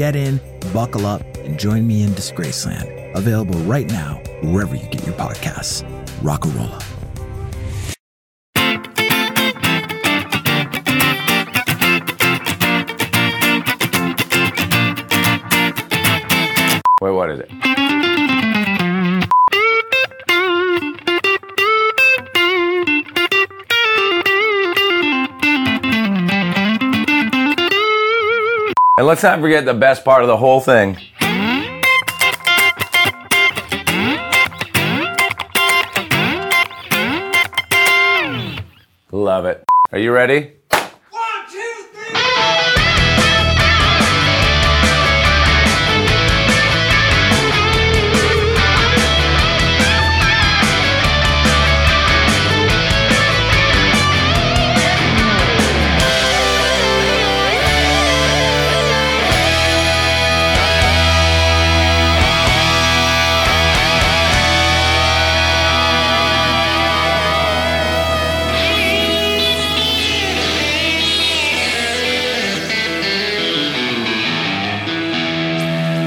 get in, buckle up, and join me in Disgraceland. Available right now, wherever you get your podcasts. Rockarola. Wait, what is it? And let's not forget the best part of the whole thing. Love it. Are you ready?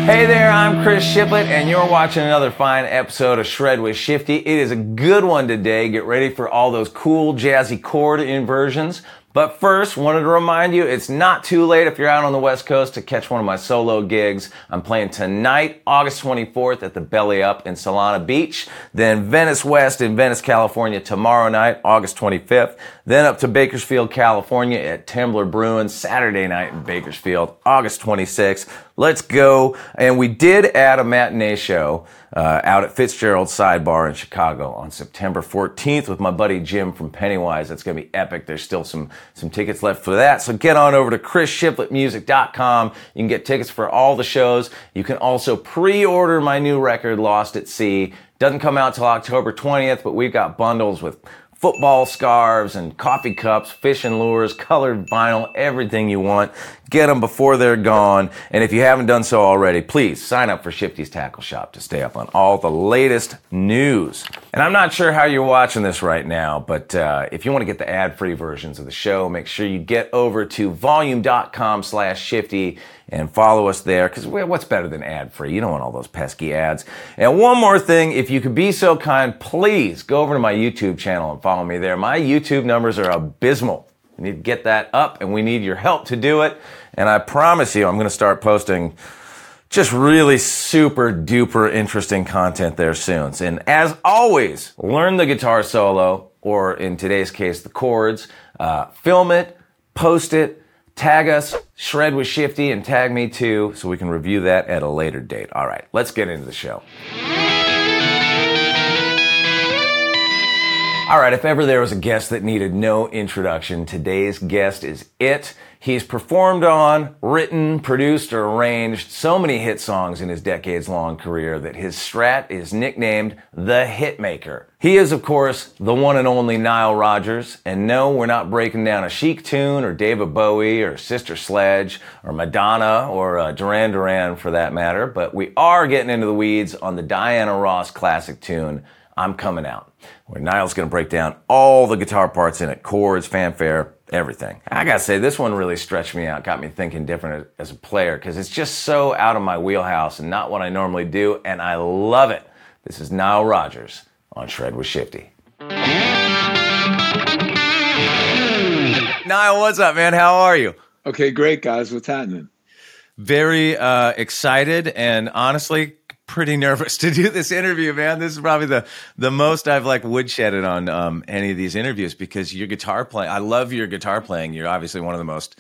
Hey there, I'm Chris Shiflett, and you're watching another fine episode of Shred with Shifty. It is a good one today. Get ready for all those cool jazzy chord inversions. But first, wanted to remind you, it's not too late if you're out on the West Coast to catch one of my solo gigs. I'm playing tonight, August 24th at the Belly Up in Solana Beach. Then Venice West in Venice, California tomorrow night, August 25th. Then up to Bakersfield, California at Temblor Brewing Saturday night in Bakersfield, August 26th. Let's go. And we did add a matinee show uh, out at Fitzgerald Sidebar in Chicago on September 14th with my buddy Jim from Pennywise. That's going to be epic. There's still some, some tickets left for that. So get on over to chrisshiflettmusic.com. You can get tickets for all the shows. You can also pre-order my new record, Lost at Sea. Doesn't come out till October 20th, but we've got bundles with football scarves and coffee cups, fishing lures, colored vinyl, everything you want. Get them before they're gone. And if you haven't done so already, please sign up for Shifty's Tackle Shop to stay up on all the latest news. And I'm not sure how you're watching this right now, but uh, if you want to get the ad-free versions of the show, make sure you get over to volume.com slash shifty and follow us there because what's better than ad free? You don't want all those pesky ads. And one more thing, if you could be so kind, please go over to my YouTube channel and follow me there. My YouTube numbers are abysmal. We need to get that up and we need your help to do it. And I promise you, I'm going to start posting just really super duper interesting content there soon. And as always, learn the guitar solo, or in today's case, the chords, uh, film it, post it, tag us, shred with Shifty, and tag me too, so we can review that at a later date. All right, let's get into the show. All right, if ever there was a guest that needed no introduction, today's guest is it. He's performed on, written, produced, or arranged so many hit songs in his decades long career that his strat is nicknamed the Hitmaker. He is, of course, the one and only Nile Rodgers. And no, we're not breaking down a Chic tune or David Bowie or Sister Sledge or Madonna or uh, Duran Duran for that matter, but we are getting into the weeds on the Diana Ross classic tune, I'm Coming Out, where Nile's going to break down all the guitar parts in it chords, fanfare, everything. I gotta say, this one really stretched me out, got me thinking different as a player, because it's just so out of my wheelhouse and not what I normally do, and I love it. This is Nile Rodgers on Shred with Shifty. Nile, what's up, man? How are you? Okay, great, guys. What's happening? Very uh, excited and honestly pretty nervous to do this interview, man. This is probably the the most I've like woodshedded on um, any of these interviews because your guitar playing. I love your guitar playing. You're obviously one of the most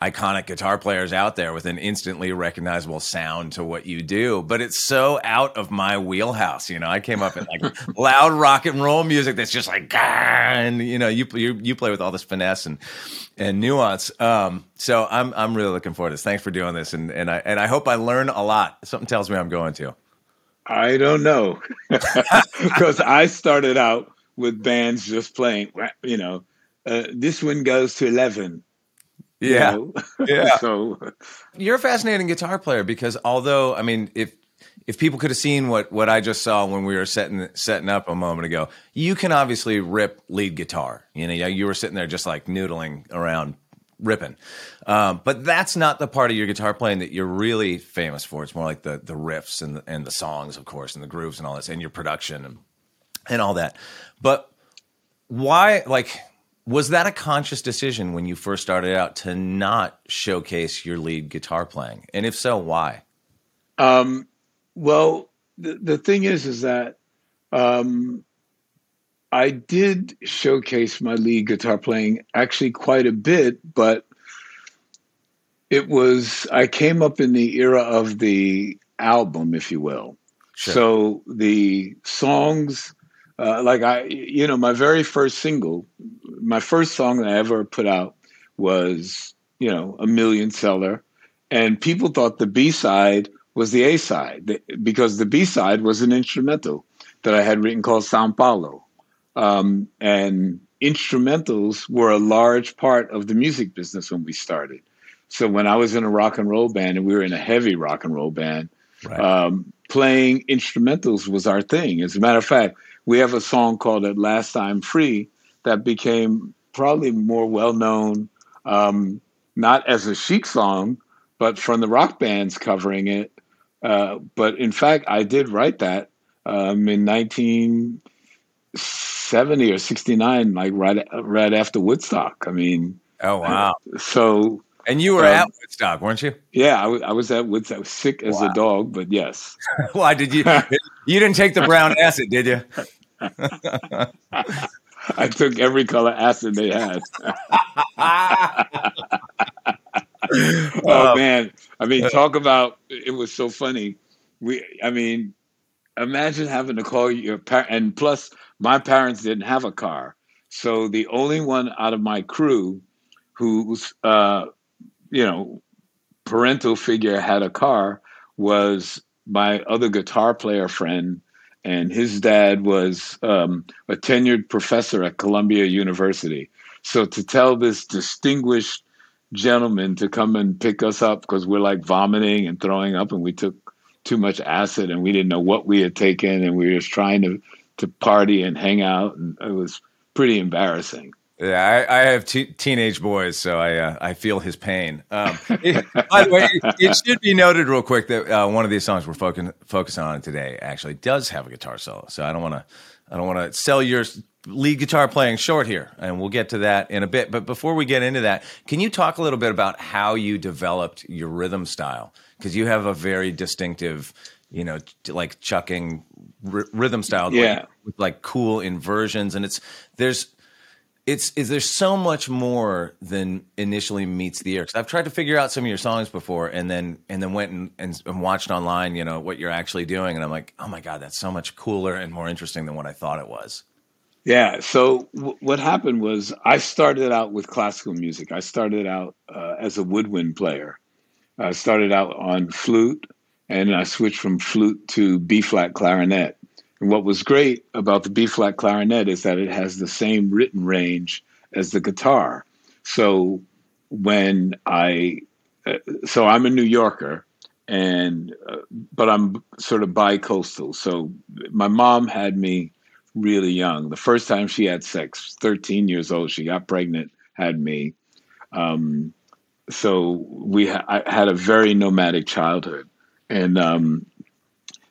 iconic guitar players out there with an instantly recognizable sound to what you do, but it's so out of my wheelhouse. You know, I came up in like loud rock and roll music that's just like, and you know, you, you, you play with all this finesse and, and nuance. Um, so I'm, I'm really looking forward to this. Thanks for doing this. And, and I, and I hope I learn a lot. Something tells me I'm going to. I don't know. Because I started out with bands just playing, you know, uh, this one goes to 11 yeah. You know? Yeah. so you're a fascinating guitar player because although I mean if if people could have seen what what I just saw when we were setting setting up a moment ago, you can obviously rip lead guitar. You know, you were sitting there just like noodling around ripping. Um, but that's not the part of your guitar playing that you're really famous for. It's more like the the riffs and the, and the songs, of course, and the grooves and all this, and your production and and all that. But why, like, was that a conscious decision when you first started out to not showcase your lead guitar playing? And if so, why? Um, well, the, the thing is, is that um, I did showcase my lead guitar playing actually quite a bit, but it was, I came up in the era of the album, if you will. Sure. So the songs, uh, like I, you know, my very first single, my first song that I ever put out was, you know, a million seller. And people thought the B side was the A side because the B side was an instrumental that I had written called Sao Paulo. Um, and instrumentals were a large part of the music business when we started. So when I was in a rock and roll band and we were in a heavy rock and roll band, right. um, playing instrumentals was our thing. As a matter of fact, we have a song called At Last I'm Free that became probably more well known, um, not as a Chic song, but from the rock bands covering it. Uh, but in fact, I did write that um, in 1970 or 69, like right right after Woodstock. I mean, oh wow! So and you were um, at Woodstock, weren't you? Yeah, I was, at Woodstock. I was sick as wow. a dog, but yes. Why did you? you didn't take the brown acid, did you? I took every color acid they had. oh man, I mean, talk about it was so funny. We, I mean, imagine having to call your parent, and plus, my parents didn't have a car, so the only one out of my crew whose, uh, you know, parental figure had a car was my other guitar player friend and his dad was um, a tenured professor at Columbia University. So to tell this distinguished gentleman to come and pick us up because we're like vomiting and throwing up, and we took too much acid and we didn't know what we had taken, and we were just trying to to party and hang out, and it was pretty embarrassing. Yeah, I, I have teenage boys, so I uh, I feel his pain. Um, it, by the way, it, it, should be noted real quick that uh, one of these songs we're focusing focusing on today actually does have a guitar solo. So I don't want to I don't want to sell your lead guitar playing short here, and we'll get to that in a bit. But before we get into that, can you talk a little bit about how you developed your rhythm style? Because you have a very distinctive, you know, like chucking r- rhythm style, yeah. With like cool inversions, and it's there's it's is there's so much more than initially meets the ear. Because I've tried to figure out some of your songs before, and then and then went and, and, and, watched online, you know, what you're actually doing, and I'm like, oh my god, that's so much cooler and more interesting than what I thought it was. Yeah. So w- what happened was I started out with classical music. I started out uh, as a woodwind player. I started out on flute, and I switched from flute to B flat clarinet. And what was great about the B flat clarinet is that it has the same written range as the guitar. So when I, uh, so I'm a New Yorker, and uh, but I'm sort of bi-coastal. So my mom had me really young. The first time she had sex, 13 years old, she got pregnant, had me. Um, so we ha- I had a very nomadic childhood, and um,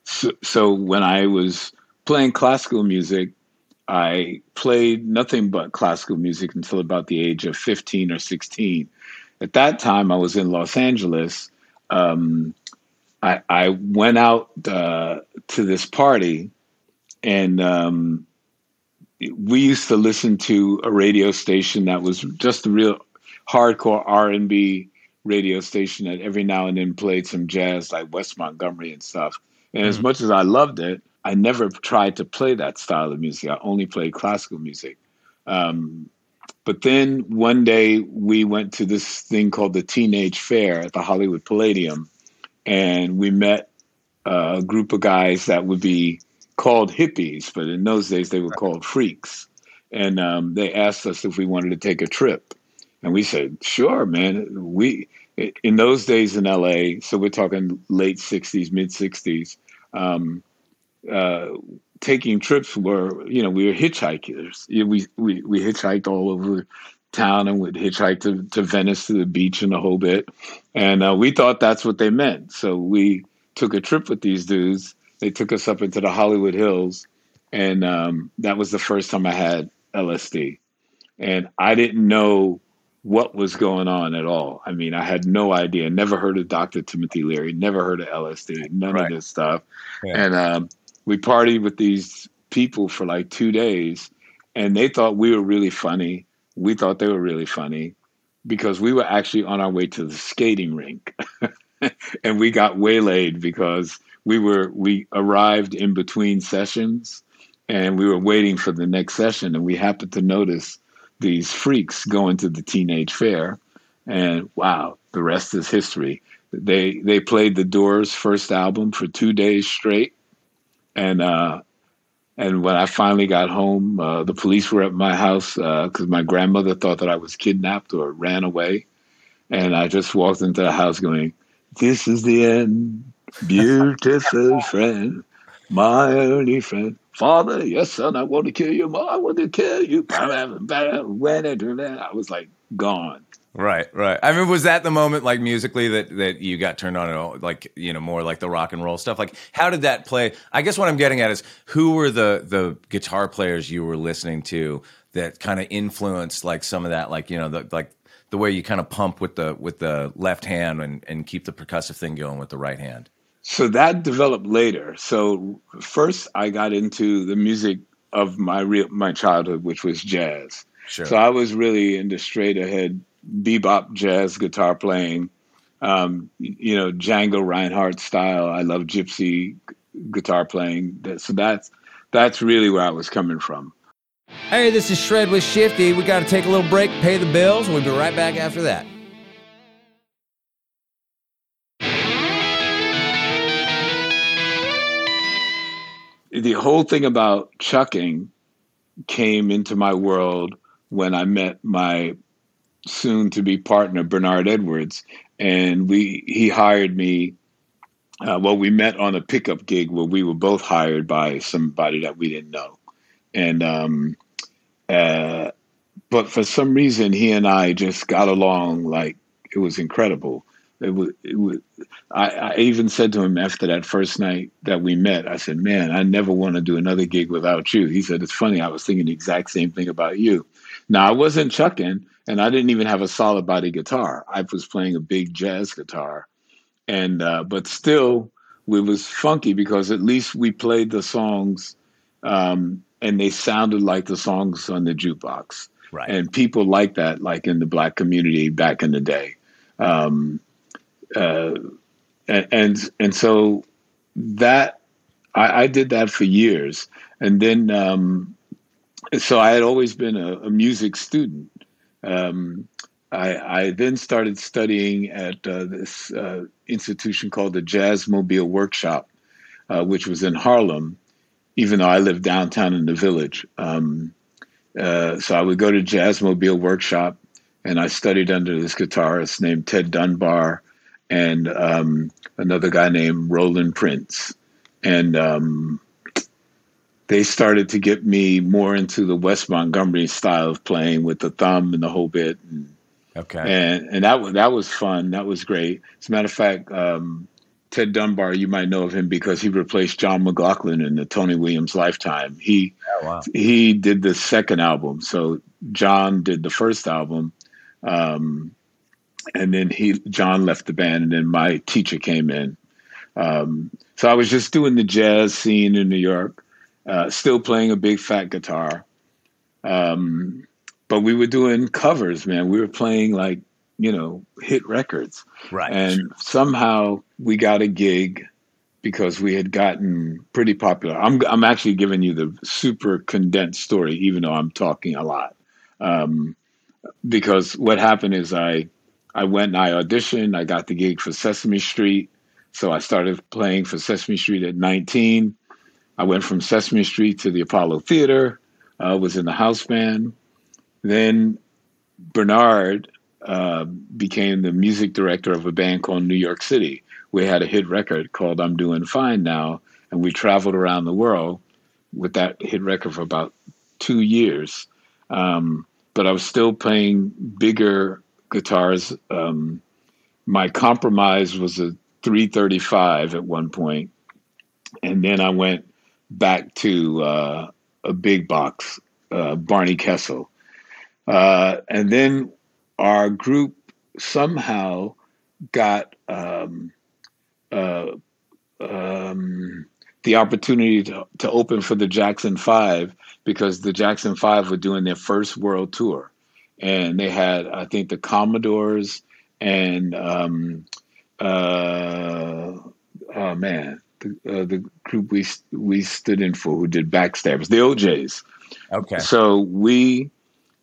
so, so when I was playing classical music, I played nothing but classical music until about the age of 15 or 16. At that time, I was in Los Angeles. Um, I, I went out uh, to this party, and um, we used to listen to a radio station that was just a real hardcore R and B radio station that every now and then played some jazz, like Wes Montgomery and stuff. And mm as much as I loved it, I never tried to play that style of music. I only played classical music. Um, but then one day we went to this thing called the Teenage Fair at the Hollywood Palladium, and we met a group of guys that would be called hippies, but in those days they were called freaks. And um, they asked us if we wanted to take a trip, and we said, "Sure, man." We in those days in LA, so we're talking late '60s, mid '60s. Um, uh, taking trips were, you know, we were hitchhikers. We we we hitchhiked all over town and would hitchhike to, to Venice to the beach and the whole bit. And uh, we thought that's what they meant. So we took a trip with these dudes. They took us up into the Hollywood Hills, and um, that was the first time I had LSD. And I didn't know what was going on at all. I mean, I had no idea. Never heard of Dr. Timothy Leary. Never heard of LSD. None right. of this stuff. Yeah. And um, we partied with these people for like two days, and they thought we were really funny. We thought they were really funny because we were actually on our way to the skating rink, and we got waylaid because we were we arrived in between sessions, and we were waiting for the next session, and we happened to notice these freaks going to the teenage fair, and wow, the rest is history. They they played the Doors' first album for two days straight and uh, and when I finally got home, uh, the police were at my house because uh, my grandmother thought that I was kidnapped or ran away, and I just walked into the house going, "This is the end, beautiful friend, my only friend." Father, yes, son, I want to kill you. Mom, I want to kill you. I was like gone. Right, right. I mean, was that the moment, like musically, that that you got turned on, like you know, more like the rock and roll stuff? Like, how did that play? I guess what I'm getting at is who were the the guitar players you were listening to that kind of influenced like some of that, like you know, the like the way you kind of pump with the with the left hand and and keep the percussive thing going with the right hand. So that developed later. So first, I got into the music of my real my childhood, which was jazz. Sure. So I was really into straight ahead bebop jazz guitar playing, um, you know, Django Reinhardt style. I love gypsy guitar playing. So that's that's really where I was coming from. Hey, this is Shred with Shifty. We got to take a little break, pay the bills. We'll be right back after that. The whole thing about chucking came into my world when I met my soon to be partner Bernard Edwards, and we he hired me. Uh, well, we met on a pickup gig where we were both hired by somebody that we didn't know, and um, uh, but for some reason he and I just got along like it was incredible. It was, it was I, I even said to him after that first night that we met, I said, Man, I never want to do another gig without you. He said, It's funny, I was thinking the exact same thing about you. Now I wasn't chucking, and I didn't even have a solid body guitar. I was playing a big jazz guitar, and uh, but still, it was funky because at least we played the songs, um, and they sounded like the songs on the jukebox. Right. And people like that, like in the black community back in the day. Um, uh, and, and, and so that I, I, did that for years, and then um, so I had always been a, a music student. Um, I, I, then started studying at uh, this uh, institution called the Jazzmobile Workshop, uh, which was in Harlem, even though I lived downtown in the village. Um, uh, so I would go to Jazzmobile Workshop, and I studied under this guitarist named Ted Dunbar and um, another guy named Roland Prince. And um, they started to get me more into the Wes Montgomery style of playing with the thumb and the whole bit. And, okay. And and that was that was fun. That was great. As a matter of fact, um, Ted Dunbar, you might know of him because he replaced John McLaughlin in the Tony Williams lifetime. He oh, wow. he did the second album. So John did the first album. Um, and then he John left the band and then my teacher came in. Um, so I was just doing the jazz scene in New York, uh, still playing a big fat guitar. Um, but we were doing covers, man. We were playing like, you know, hit records. Right. And somehow we got a gig because we had gotten pretty popular. I'm, I'm actually giving you the super condensed story, even though I'm talking a lot. Um, because what happened is I, I went and I auditioned. I got the gig for Sesame Street. So I started playing for Sesame Street at 19. I went from Sesame Street to the Apollo Theater, uh, was in the house band. Then Bernard uh, became the music director of a band called New York City. We had a hit record called I'm Doing Fine Now, and we traveled around the world with that hit record for about two years. Um, but I was still playing bigger guitars. Um, my compromise was a 335 at one point, and then I went back to uh, a big box, uh, Barney Kessel, uh, and then our group somehow got um, uh, um, the opportunity to, to open for the Jackson Five because the Jackson Five were doing their first world tour, and they had I think the Commodores and um, uh, oh man, the, uh, the group we we stood in for who did Backstabbers, the O'Jays. Okay. So we,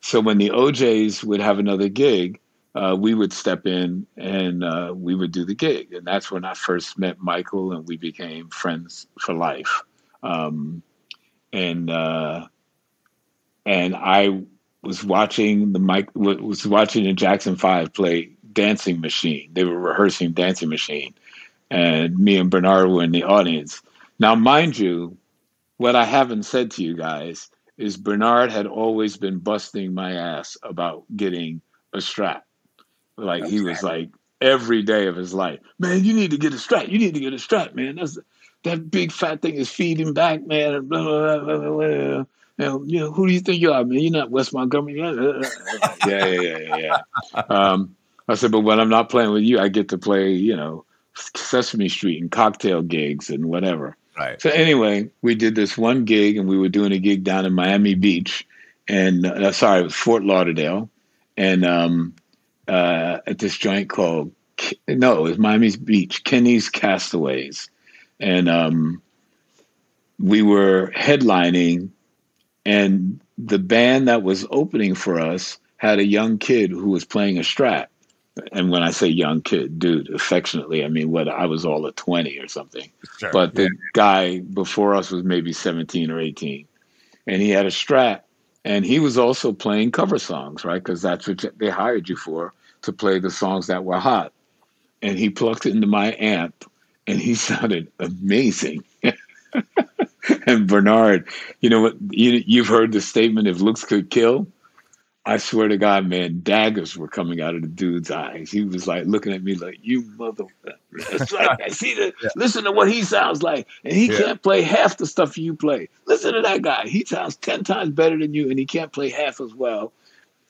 so when the O'Jays would have another gig, uh, we would step in and uh, we would do the gig, and that's when I first met Michael, and we became friends for life. Um, and uh, and I was watching the Mike was watching the Jackson Five play Dancing Machine. They were rehearsing Dancing Machine, and me and Bernard were in the audience. Now, mind you, what I haven't said to you guys is Bernard had always been busting my ass about getting a strat. Like he was like every day of his life, man, you need to get a strat. You need to get a strat, man. That's that big fat thing is feeding back, man. Blah, blah, blah, blah, blah. You know, you know, who do you think you are, man? You're not Wes Montgomery. yeah, yeah, yeah, yeah. yeah. Um, I said, but when I'm not playing with you, I get to play, you know, Sesame Street and cocktail gigs and whatever. Right. So anyway, we did this one gig, and we were doing a gig down in Miami Beach, and uh, sorry, it was Fort Lauderdale, and um, uh, at this joint called no, it was Miami Beach, Kenny's Castaways, and um, we were headlining, and the band that was opening for us had a young kid who was playing a strat and when I say young kid, dude, affectionately, I mean what I was all at twenty or something. Sure. But the yeah. guy before us was maybe seventeen or eighteen, and he had a strat, and he was also playing cover songs, right? Because that's what they hired you for to play the songs that were hot. And he plugged into my amp, and he sounded amazing. and Bernard, you know what? You, you've heard the statement: "If looks could kill." I swear to God, man, daggers were coming out of the dude's eyes. He was like looking at me like, "You motherfucker!" Right. I see the. Yeah. Listen to what he sounds like, and he yeah. can't play half the stuff you play. Listen to that guy. He sounds ten times better than you, and he can't play half as well.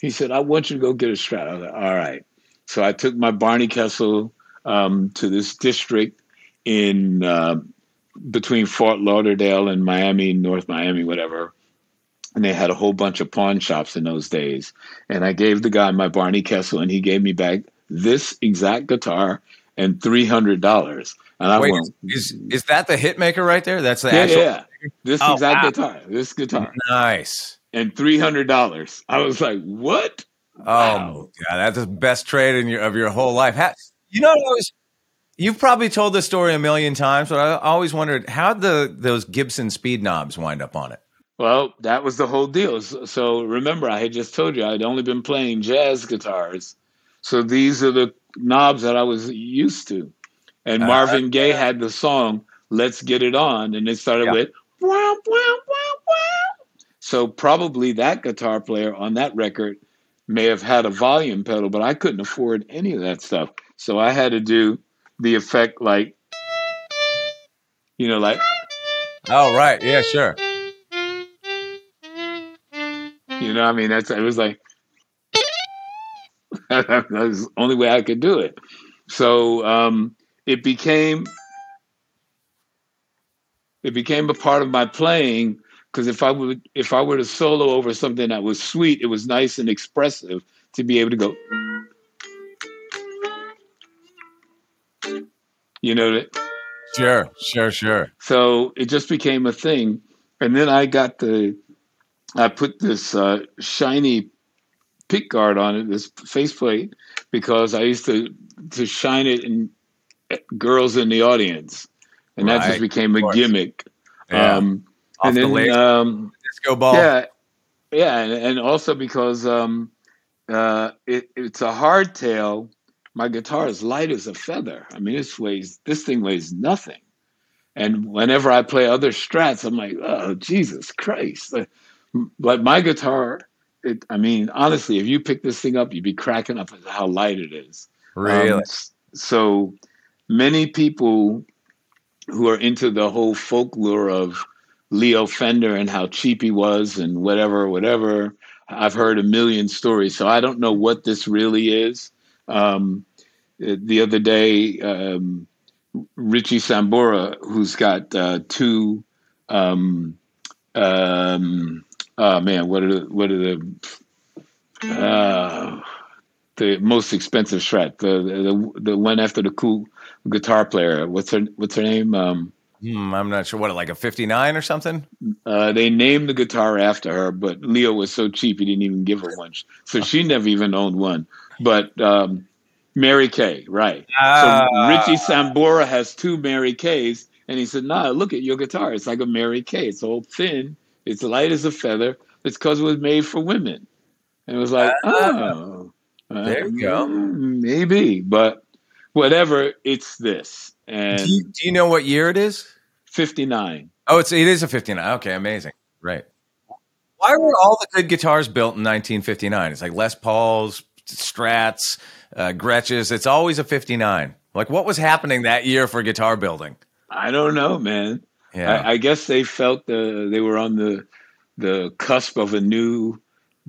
He said, "I want you to go get a strat." I was like, "All right." So I took my Barney Kessel um, to this district in uh, between Fort Lauderdale and Miami, North Miami, whatever and they had a whole bunch of pawn shops in those days. And I gave the guy my Barney Kessel, and he gave me back this exact guitar and three hundred dollars. And I Wait, went, is is that the hitmaker right there? That's the yeah, actual. Yeah, this oh, exact wow. guitar. This guitar. Nice. And three hundred dollars. I was like, what? Oh wow. God, that's the best trade in your of your whole life. How, you know, was, you've probably told this story a million times, but I always wondered how the those Gibson speed knobs wind up on it. Well, that was the whole deal. So remember, I had just told you I'd only been playing jazz guitars. So these are the knobs that I was used to. And uh, Marvin Gaye had the song "Let's Get It On," and it started yeah. with wow, wow, wow, wow. So probably that guitar player on that record may have had a volume pedal, but I couldn't afford any of that stuff. So I had to do the effect like, you know, like. Oh right, yeah, sure. You know, I mean, that's it was like that's the only way I could do it. So um, it became it became a part of my playing because if I would if I were to solo over something that was sweet, it was nice and expressive to be able to go. You know, that. sure, sure, sure. So it just became a thing, and then I got the, I put this uh, shiny pick guard on it, this faceplate, because I used to to shine it in girls in the audience, and right, that just became a gimmick. Yeah. Um, and then the um, disco ball. Yeah, yeah, and, and also because um, uh, it, it's a hardtail my guitar is light as a feather. I mean, this weighs this thing weighs nothing. And whenever I play other strats, I'm like, oh Jesus Christ! But my guitar, it, I mean, honestly, if you pick this thing up, you'd be cracking up at how light it is. Really? Um, so many people who are into the whole folklore of Leo Fender and how cheap he was and whatever, whatever. I've heard a million stories, so I don't know what this really is. Um, the other day, um, Richie Sambora, who's got uh, two, um, um, oh man, what are the, what are the, uh, the most expensive Strat, the, the the one after the cool guitar player. What's her What's her name? Um, hmm, I'm not sure. What, like a 59 or something? Uh, they named the guitar after her, but Leo was so cheap he didn't even give her one, so she never even owned one. But um, Mary Kaye, right. Uh, so Richie Sambora has two Mary Kayes, and he said, Nah, look at your guitar. It's like a Mary Kaye. It's all thin, it's light as a feather. It's because it was made for women. And it was like, uh, oh. There you go. Mm, maybe, but whatever, it's this. And do you, do you know what year it is? 59. Oh, it's it is a 59. Okay, amazing. Right. Why were all the good guitars built in 1959? It's like Les Pauls, Strats, uh, Gretsches. It's always a 59. Like, what was happening that year for guitar building? I don't know, man. Yeah. I, I guess they felt the they were on the the cusp of a new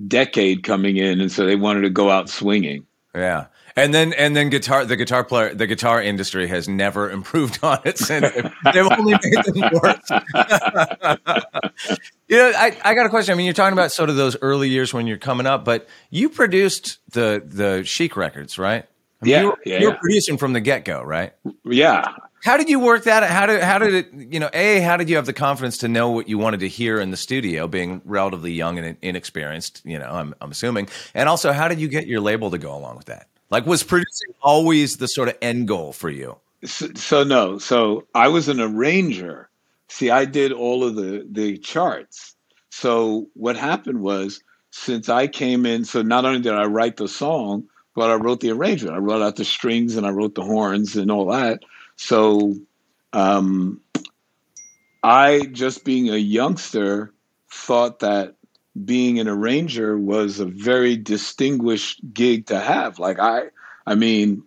decade coming in, and so they wanted to go out swinging. Yeah. And then and then guitar the guitar player the guitar industry has never improved on it since they've only made them worse. you know, I, I got a question. I mean, you're talking about sort of those early years when you're coming up, but you produced the the Chic records, right? I mean, yeah, you were, yeah, you were producing from the get go, right? Yeah. How did you work that? How did how did it? You know, a how did you have the confidence to know what you wanted to hear in the studio, being relatively young and inexperienced? You know, I'm I'm assuming, and also how did you get your label to go along with that? Like, was producing always the sort of end goal for you? So, so no. So I was an arranger. See, I did all of the the charts. So what happened was, since I came in, so not only did I write the song, but I wrote the arrangement. I wrote out the strings and I wrote the horns and all that. So um, I, just being a youngster, thought that being an arranger was a very distinguished gig to have. Like I, I mean,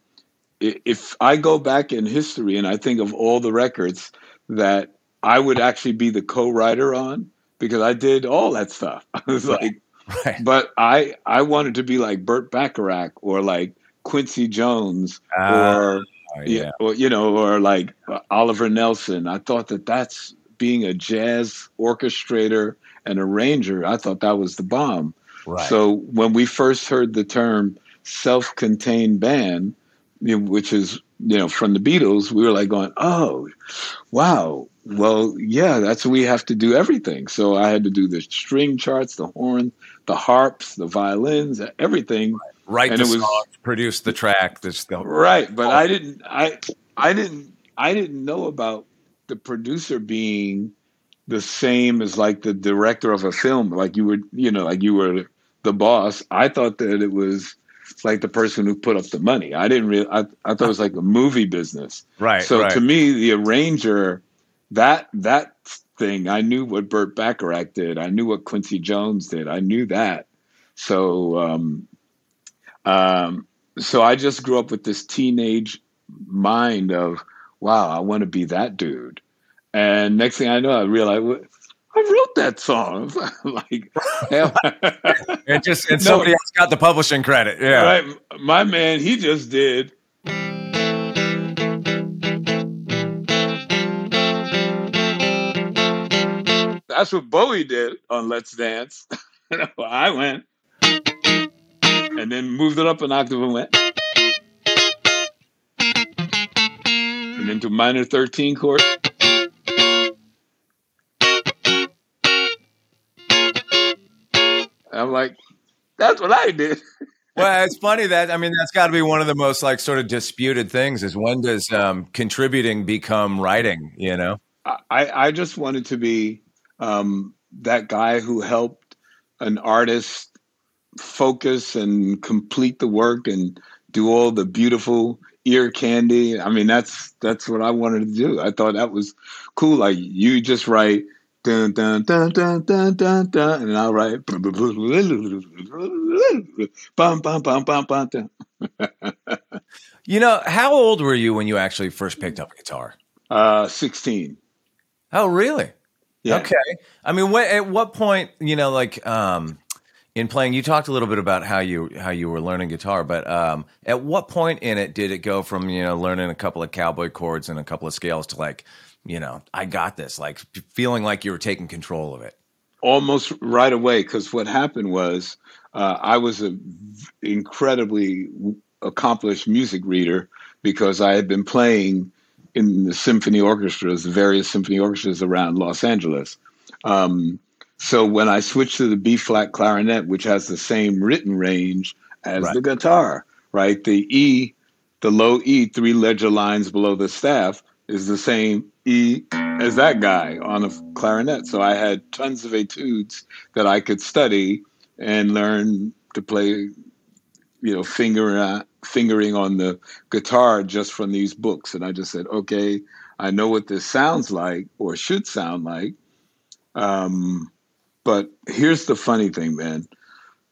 if I go back in history and I think of all the records that I would actually be the co-writer on because I did all that stuff. I was like, right. but I I wanted to be like Burt Bacharach or like Quincy Jones uh, or yeah. or you know or like uh, Oliver Nelson. I thought that that's being a jazz orchestrator and arranger, I thought that was the bomb. Right. So when we first heard the term self-contained band, which is you know from the Beatles, we were like going, "Oh, wow! Well, yeah, that's we have to do everything." So I had to do the string charts, the horn, the harps, the violins, everything. Write and the was, song, produce the track. This the, right, but I didn't. I I didn't. I didn't know about the producer being the same as like the director of a film, like you were, you know, like you were the boss. I thought that it was like the person who put up the money. I didn't really. I, I thought it was like a movie business. Right. So right. to me, the arranger, that that thing, I knew what Burt Bacharach did. I knew what Quincy Jones did. I knew that. So, um, um, so I just grew up with this teenage mind of, wow, I want to be that dude. And next thing I know, I realized I wrote that song. like, and just and somebody no, else got the publishing credit. Yeah, right. My man, he just did. that's what Bowie did on Let's Dance. I went and then moved it up an octave and went. And into minor 13 chord. I'm like, that's what I did. well, it's funny that I mean that's got to be one of the most like sort of disputed things is when does um, contributing become writing? You know, I I just wanted to be um, that guy who helped an artist focus and complete the work and do all the beautiful ear candy. I mean, that's that's what I wanted to do. I thought that was cool. Like you just write dun dun dun dun dun dun dun, and I'll write bum bum bum bum bum. you know, how old were you when you actually first picked up a guitar? Uh, sixteen. Oh, really? Yeah. Okay. I mean, what, at what point, you know, like um, in playing, you talked a little bit about how you how you were learning guitar, but um, at what point in it did it go from you know learning a couple of cowboy chords and a couple of scales to like, you know, I got this, like feeling like you were taking control of it? Almost right away, because what happened was uh, I was an incredibly accomplished music reader because I had been playing in the symphony orchestras, the various symphony orchestras around Los Angeles. Um, so when I switched to the B flat clarinet, which has the same written range as right. the guitar, right? The E, the low E, three ledger lines below the staff, is the same E as that guy on a clarinet. So I had tons of etudes that I could study and learn to play, you know, finger, uh, fingering on the guitar just from these books. And I just said, okay, I know what this sounds like or should sound like. Um, but here's the funny thing, man.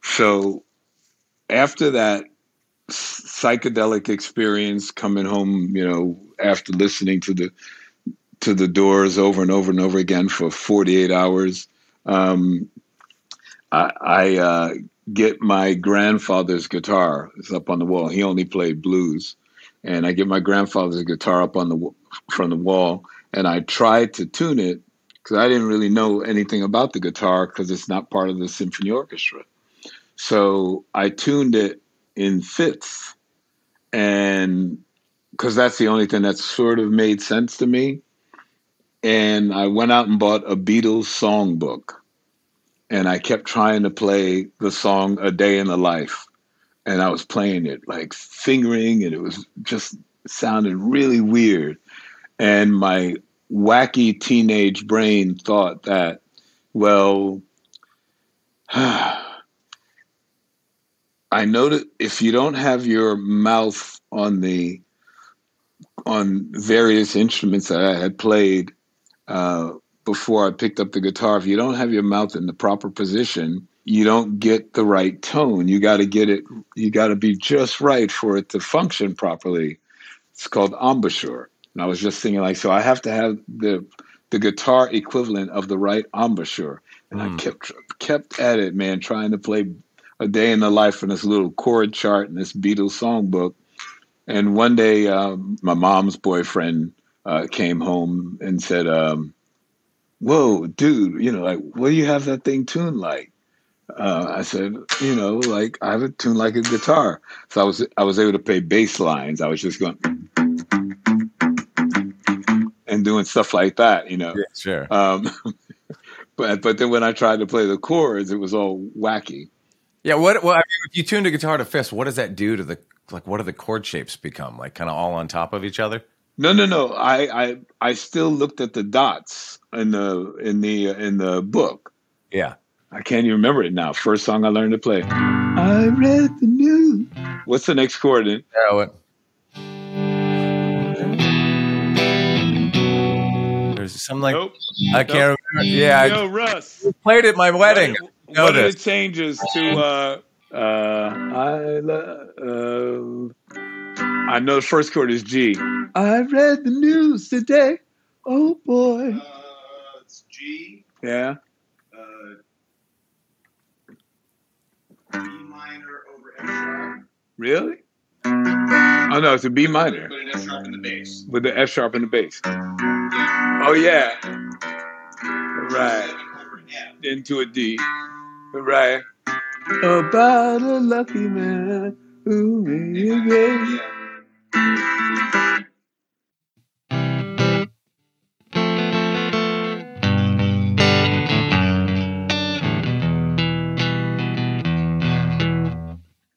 So after that psychedelic experience coming home, you know, after listening to the to the doors over and over and over again for 48 hours, um, I, I uh, get my grandfather's guitar. It's up on the wall. He only played blues, and I get my grandfather's guitar up on the from the wall, and I try to tune it because I didn't really know anything about the guitar because it's not part of the symphony orchestra. So I tuned it in fifths, and because that's the only thing that sort of made sense to me. And I went out and bought a Beatles songbook, and I kept trying to play the song "A Day in the Life," and I was playing it like fingering, and it was just sounded really weird. And my wacky teenage brain thought that, well, I know that if you don't have your mouth on the on various instruments that I had played uh, before I picked up the guitar, if you don't have your mouth in the proper position, you don't get the right tone. You got to get it. You got to be just right for it to function properly. It's called embouchure. And I was just thinking, like, so I have to have the the guitar equivalent of the right embouchure. And mm. I hmm. kept kept at it, man, trying to play a day in the life from this little chord chart and this Beatles songbook. And one day, um, my mom's boyfriend uh, came home and said, um, "Whoa, dude, you know, like, what do you have that thing tuned like?" Uh, I said, "You know, like I have it tuned like a guitar." So I was I was able to play bass lines. I was just going and doing stuff like that, you know. Yeah, sure. Um, but but then when I tried to play the chords, it was all wacky. Yeah. What? Well, I mean, if you tune a guitar to fifth, what does that do to the like? What do the chord shapes become? Like kind of all on top of each other? No, no, no. I I I still looked at the dots in the in the in the book. Yeah. I can't even remember it now. First song I learned to play. I read the news. What's the next chord in? Yeah, what? There's something like nope. I can't nope. remember. Yeah, Yo, Russ. played it at my wedding. What, what it changes to uh uh I uh, I know the first chord is G. I read the news today. Oh boy. Uh, it's G. Yeah. Uh, B minor over F sharp. Really? Oh no, it's a B minor. With an F sharp in the bass. With the F sharp in the bass. Oh yeah. Right. Into a D. Right. About a lucky man who made you great.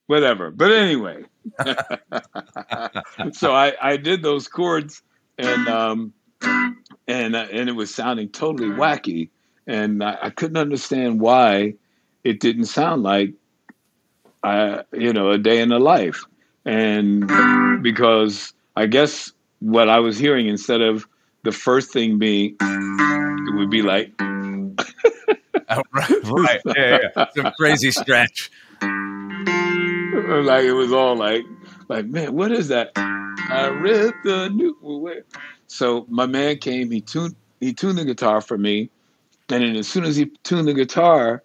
Whatever. But anyway. so I, I did those chords and um and uh, and it was sounding totally wacky and I, I couldn't understand why it didn't sound like uh, you know a day in the life and because I guess what I was hearing instead of the first thing being it would be like Oh, right, right. Yeah, yeah. Some crazy stretch. like it was all like like man what is that I read the new so my man came he tuned he tuned the guitar for me. And then as soon as he tuned the guitar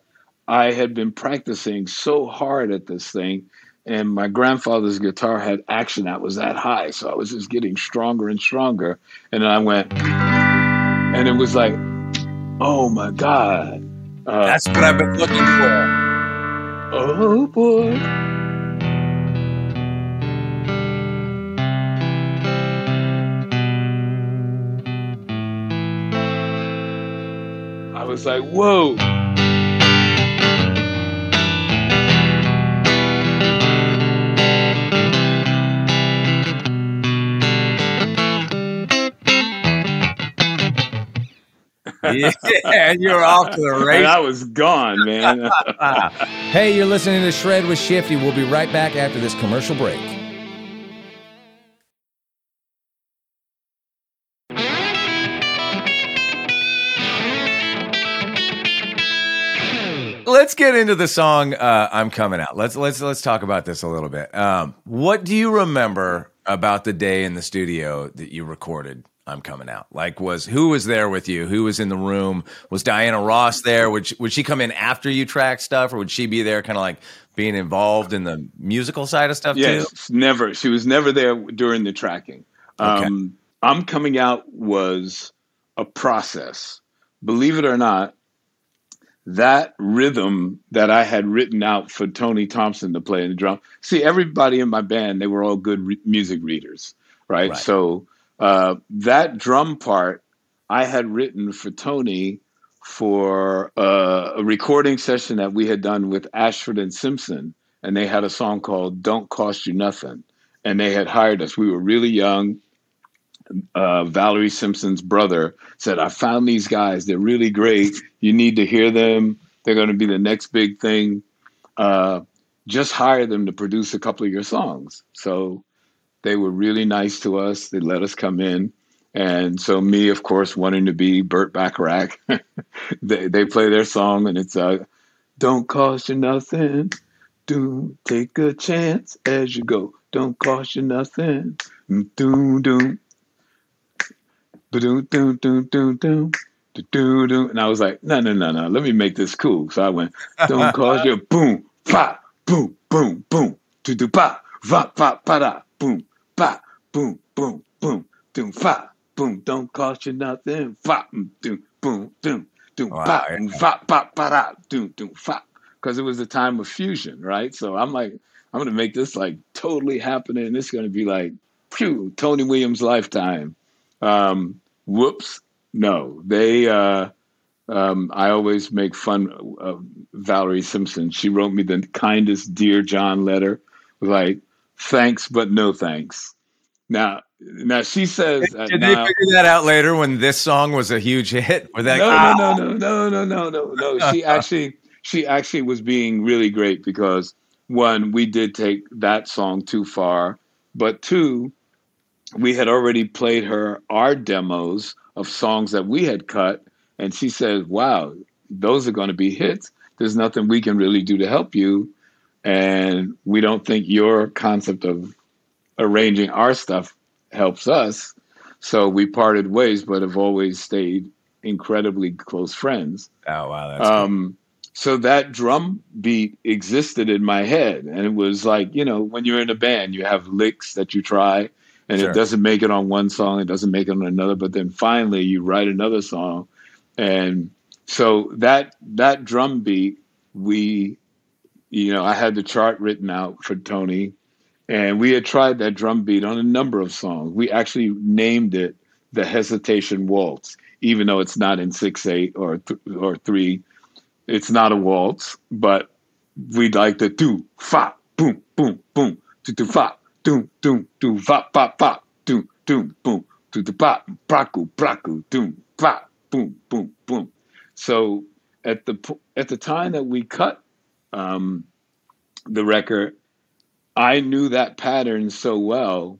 I had been practicing so hard at this thing. And my grandfather's guitar had action that was that high. So I was just getting stronger and stronger. And then I went and it was like oh my god. Uh, That's what I've been looking for. Oh boy. Was like, whoa. Yeah, you're off to the And races. I was gone, man. Hey, you're listening to Shred with Shifty. We'll be right back after this commercial break. Get into the song uh, "I'm Coming Out." Let's let's let's talk about this a little bit. Um, what do you remember about the day in the studio that you recorded "I'm Coming Out"? Like, was who was there with you? Who was in the room? Was Diana Ross there? Would she, would she come in after you track stuff, or would she be there, kind of like being involved in the musical side of stuff too? Yes, never. She was never there during the tracking. Okay. Um, I'm coming out was a process. Believe it or not, that rhythm that I had written out for Tony Thompson to play in the drum. See, everybody in my band, they were all good re- music readers, right? Right. So uh, that drum part I had written for Tony for uh, a recording session that we had done with Ashford and Simpson, and they had a song called "Don't Cost You Nothing," and they had hired us. We were really young. Uh, Valerie Simpson's brother said, "I found these guys. They're really great. You need to hear them. They're going to be the next big thing. Uh, just hire them to produce a couple of your songs." So they were really nice to us. They let us come in. And so me, of course, wanting to be Burt Bacharach, they, they play their song and it's uh, don't cost you nothing. Do take a chance as you go. Don't cost you nothing. Doom doom. Doom doom doom doom doom. Do do and I was like, no, no, no, no. Let me make this cool. So I went, don't cost you boom, pa, boom, boom, boom, do do pa, va pa pa da, boom, pa, boom, boom, boom, doom fa, boom, don't cost you nothing, fa, mm, doom, boom, doom, doom, Wow, pa, yeah. mm, fa, pa, pa da, doom, doom, fa, because it was a time of fusion, right? So I'm like, I'm gonna make this like totally happening. and It's gonna be like, phew, Tony Williams lifetime. Um, whoops, no. They, uh, um, I always make fun of Valerie Simpson. She wrote me the kindest Dear John letter, like, thanks, but no thanks. Now, now she says. Did, uh, did now, they figure that out later when this song was a huge hit? Were that no, no, ah. no, no, no, no, no, no, no. she actually, she actually was being really great because one, we did take that song too far, but two, we had already played her our demos of songs that we had cut, and she said, "Wow, those are going to be hits. There's nothing we can really do to help you, and we don't think your concept of arranging our stuff helps us." So we parted ways, but have always stayed incredibly close friends. Oh wow, that's cool. Um, so that drum beat existed in my head, and it was like you know when you're in a band, you have licks that you try, and Sure. it doesn't make it on one song, it doesn't make it on another, but then finally you write another song, and so that that drum beat, we, you know, I had the chart written out for Tony, and we had tried that drum beat on a number of songs. We actually named it the Hesitation Waltz, even though it's not in six eight or th- or three. It's not a waltz, but we'd like the do fa boom boom boom do do fa doom doom do fa fa fa doom doom boom do the ba braku braku doom fa boom boom boom. So at the at the time that we cut um, the record, I knew that pattern so well.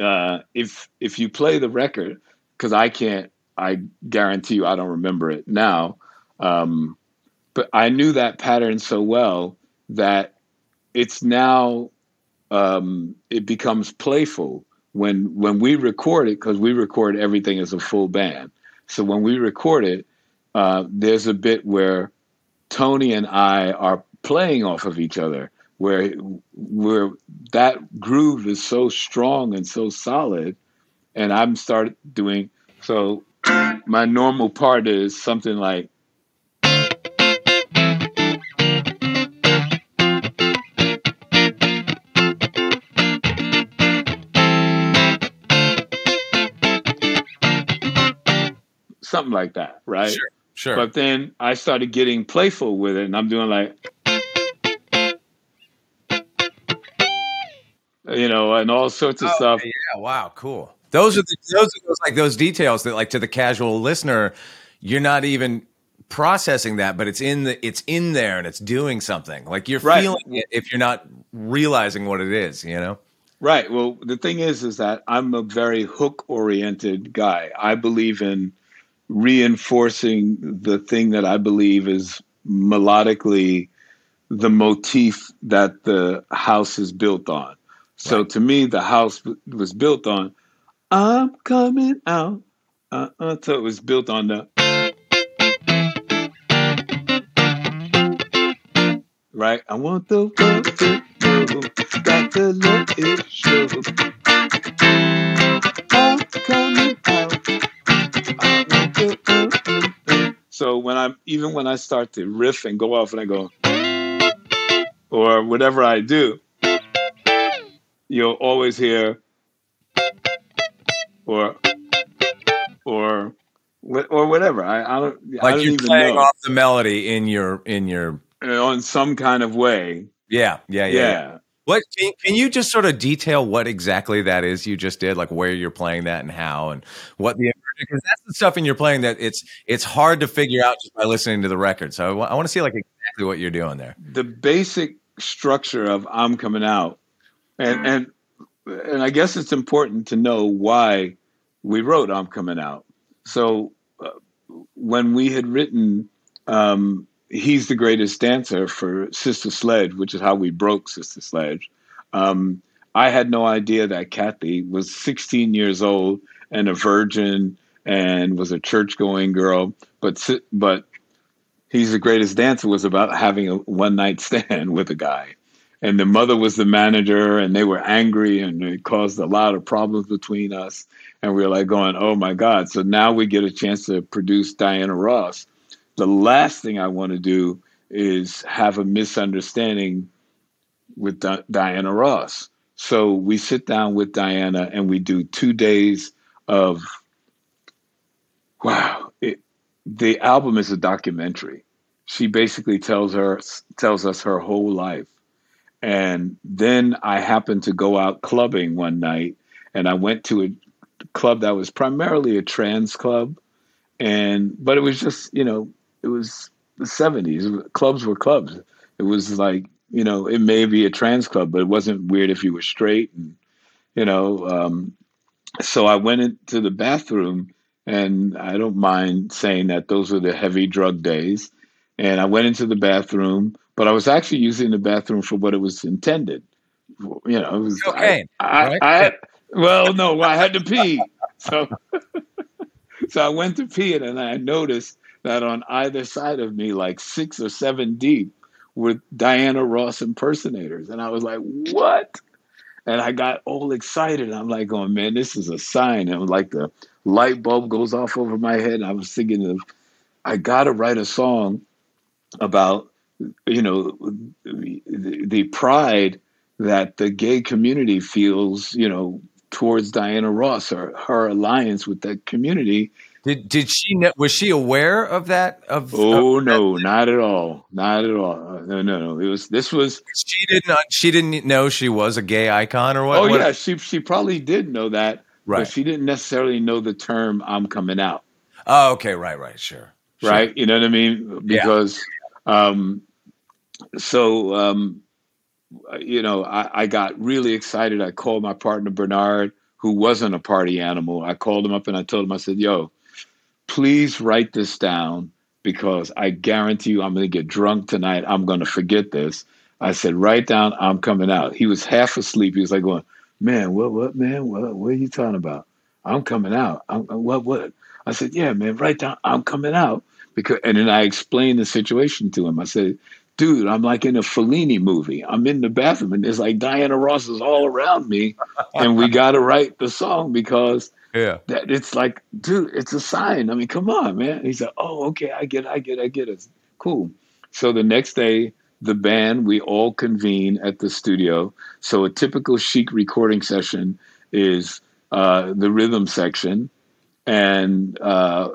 Uh, if if you play the record, because I can't, I guarantee you, I don't remember it now. Um, but I knew that pattern so well that it's now um, it becomes playful when when we record it because we record everything as a full band. So when we record it, uh, there's a bit where Tony and I are playing off of each other, where where that groove is so strong and so solid, and I'm start doing so. My normal part is something like. Something like that, right? Sure. Sure. But then I started getting playful with it, and I'm doing like, you know, and all sorts of Oh, stuff. Yeah, wow, cool. Those are the, those are those like those details that like to the casual listener, you're not even processing that, but it's in the it's in there and it's doing something. Like you're Right. feeling it if you're not realizing what it is, you know? Right. Well, the thing is, is that I'm a very hook oriented guy. I believe in reinforcing the thing that I believe is melodically the motif that the house is built on. So Right. to me, the house was built on "I'm coming out." Uh, uh, so it was built on the right. I want the world to know that the love is. So when I'm even when I start to riff and go off and I go or whatever I do, you'll always hear or or or whatever. I, I don't I Like don't you're even playing know off the melody in your in your Uh, on some kind of way. yeah, yeah, yeah. Yeah. yeah. What can, can you just sort of detail what exactly that is you just did, like where you're playing that and how, and what the because that's the stuff in your playing that it's it's hard to figure out just by listening to the record. So I want to see like exactly what you're doing there. The basic structure of I'm coming out, and and and I guess it's important to know why we wrote I'm coming out. So uh, when we had written um, He's the Greatest Dancer for Sister Sledge, which is how we broke Sister Sledge, um, I had no idea that Kathy was 16 years old and a virgin and was a church going girl. But but He's the Greatest Dancer was about having a one night stand with a guy. And the mother was the manager, and they were angry, and it caused a lot of problems between us. And we were like going, "Oh my God!" So now we get a chance to produce Diana Ross. The last thing I want to do is have a misunderstanding with Di- Diana Ross. So we sit down with Diana, and we do two days of wow. It, the album is a documentary. She basically tells her tells us her whole life. And then I happened to go out clubbing one night and I went to a club that was primarily a trans club and but it was just, you know, it was the 70s. Clubs were clubs. It was like, you know, it may be a trans club, but it wasn't weird if you were straight and you know, um so I went into the bathroom and I don't mind saying that those were the heavy drug days. And I went into the bathroom, but I was actually using the bathroom for what it was intended. You know, it was Cocaine, I, I, right? I well, no, I had to pee. So, so I went to pee, and I noticed that on either side of me, like six or seven deep, were Diana Ross impersonators, and I was like, "What?" And I got all excited. I'm like, "Oh man, this is a sign!" And like the light bulb goes off over my head. And I was thinking of I got to write a song about you know the, the pride that the gay community feels, you know, towards Diana Ross or her alliance with that community. Did did she know, was she aware of that? Of Oh of no, not at all, not at all. Uh, no, no, no. It was this was. she didn't uh, she didn't know she was a gay icon or what? Oh what- yeah, she she probably did know that, Right. but she didn't necessarily know the term "I'm coming out." Oh, okay, right, right, sure. Sure. right? You know what I mean? Because, um, so, um, you know, I, I got really excited. I called my partner Bernard, who wasn't a party animal. I called him up and I told him, I said, "Yo, please write this down because I guarantee you, I'm going to get drunk tonight. I'm going to forget this." I said, "Write down, I'm coming out." He was half asleep. He was like, "Going, man, what, what, man, what, what are you talking about? I'm coming out. I'm, uh, what, what?" I said, "Yeah, man, right down, I'm coming out." Because, and then I explained the situation to him. I said, "Dude, I'm like in a Fellini movie. I'm in the bathroom, and there's like Diana Ross is all around me, and we got to write the song because." Yeah. that it's like, dude, it's a sign. I mean, come on, man. He said, oh, okay, I get, it, I get, it, I get it. Cool. So the next day, the band we all convene at the studio. So a typical Chic recording session is uh, the rhythm section, and uh,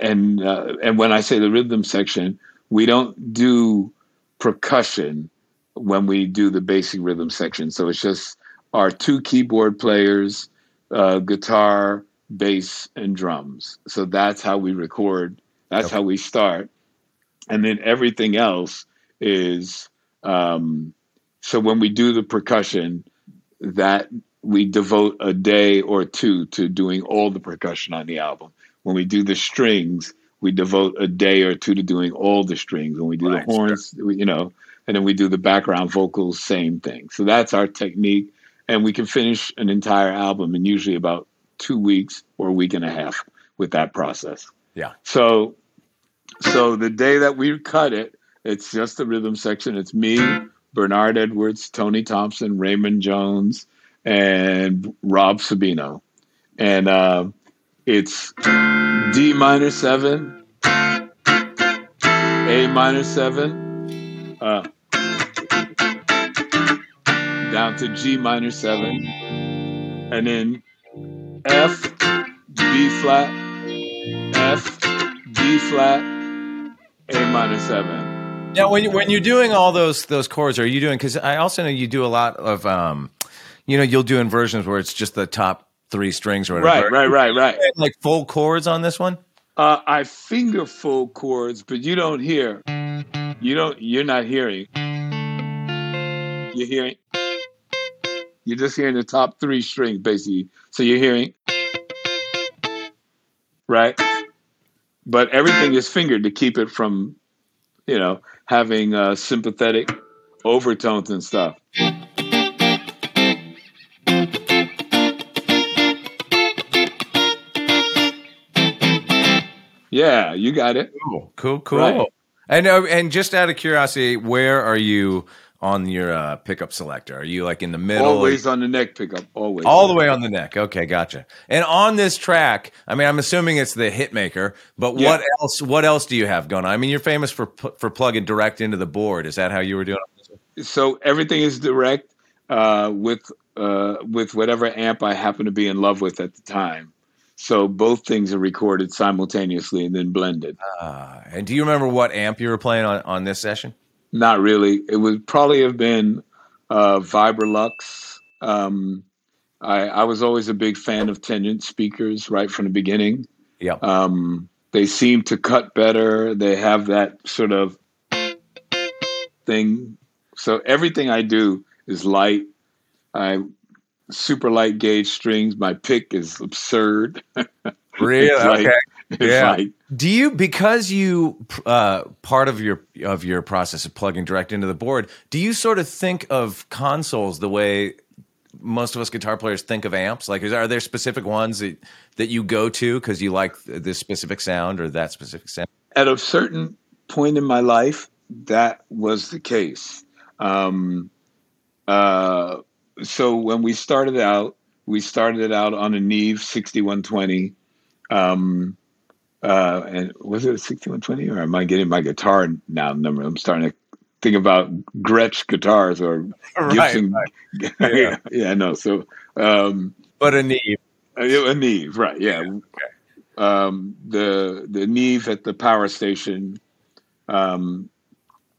and uh, and when I say the rhythm section, we don't do percussion when we do the basic rhythm section. So it's just our two keyboard players uh, guitar, bass, and drums. So that's how we record. That's Okay. how we start, and then everything else is. Um, so when we do the percussion, that we devote a day or two to doing all the percussion on the album. When we do the strings, we devote a day or two to doing all the strings. When we do Right, the horns, we- you know, and then we do the background vocals, same thing. So that's our technique and we can finish an entire album in usually about two weeks or a week and a half with that process. Yeah. So, so the day that we cut it, it's just the rhythm section. It's me, Bernard Edwards, Tony Thompson, Raymond Jones, and Rob Sabino, and uh, it's D minor seven, A minor seven. Uh, down to G minor seven, and then F, B flat, F, B flat, A minor seven. Now, when you, when you're doing all those those chords, are you doing? Because I also know you do a lot of, um, you know, you'll do inversions where it's just the top three strings or whatever. Right, right, right, right. Like full chords on this one. Uh, I finger full chords, but you don't hear. You don't. You're not hearing. You're hearing. You're just hearing the top three strings, basically. So you're hearing. Right. But everything is fingered to keep it from, you know, having uh, sympathetic overtones and stuff. Yeah, you got it. Cool, cool, cool. Right. And uh, and just out of curiosity, where are you on your uh, pickup selector? Are you like in the middle? Always on the neck pickup. Always. all the way on the neck. Okay, gotcha. And on this track, I mean, I'm assuming it's the hitmaker, but Yeah. what else? What else do you have going on? I mean, you're famous for for plugging direct into the board. Is that how you were doing? it? so everything is direct uh, with uh, with whatever amp I happen to be in love with at the time. So both things are recorded simultaneously and then blended. Uh, and do you remember what amp you were playing on on this session? Not really. It would probably have been uh, Vibrolux. Um, I, I was always a big fan of Tangent speakers right from the beginning. Yeah. Um, they seem to cut better. They have that sort of thing. So everything I do is light. I super light gauge strings. My pick is absurd. Really? Like- okay. It's Yeah. like Do you because you uh, part of your of your process of plugging direct into the board? Do you sort of think of consoles the way most of us guitar players think of amps? Like, is, are there specific ones that that you go to because you like this specific sound or that specific sound? at a certain point in my life, that was the case. Um, uh, so when we started out, we started out on a Neve 6120. Um, uh, and was it a 6120 or am I getting my guitar now number? I'm starting to think about Gretsch guitars or Gibson. right. yeah, yeah, no. So, um, But a Neve. a Neve, right? Yeah. Um, the the Neve at the power station um,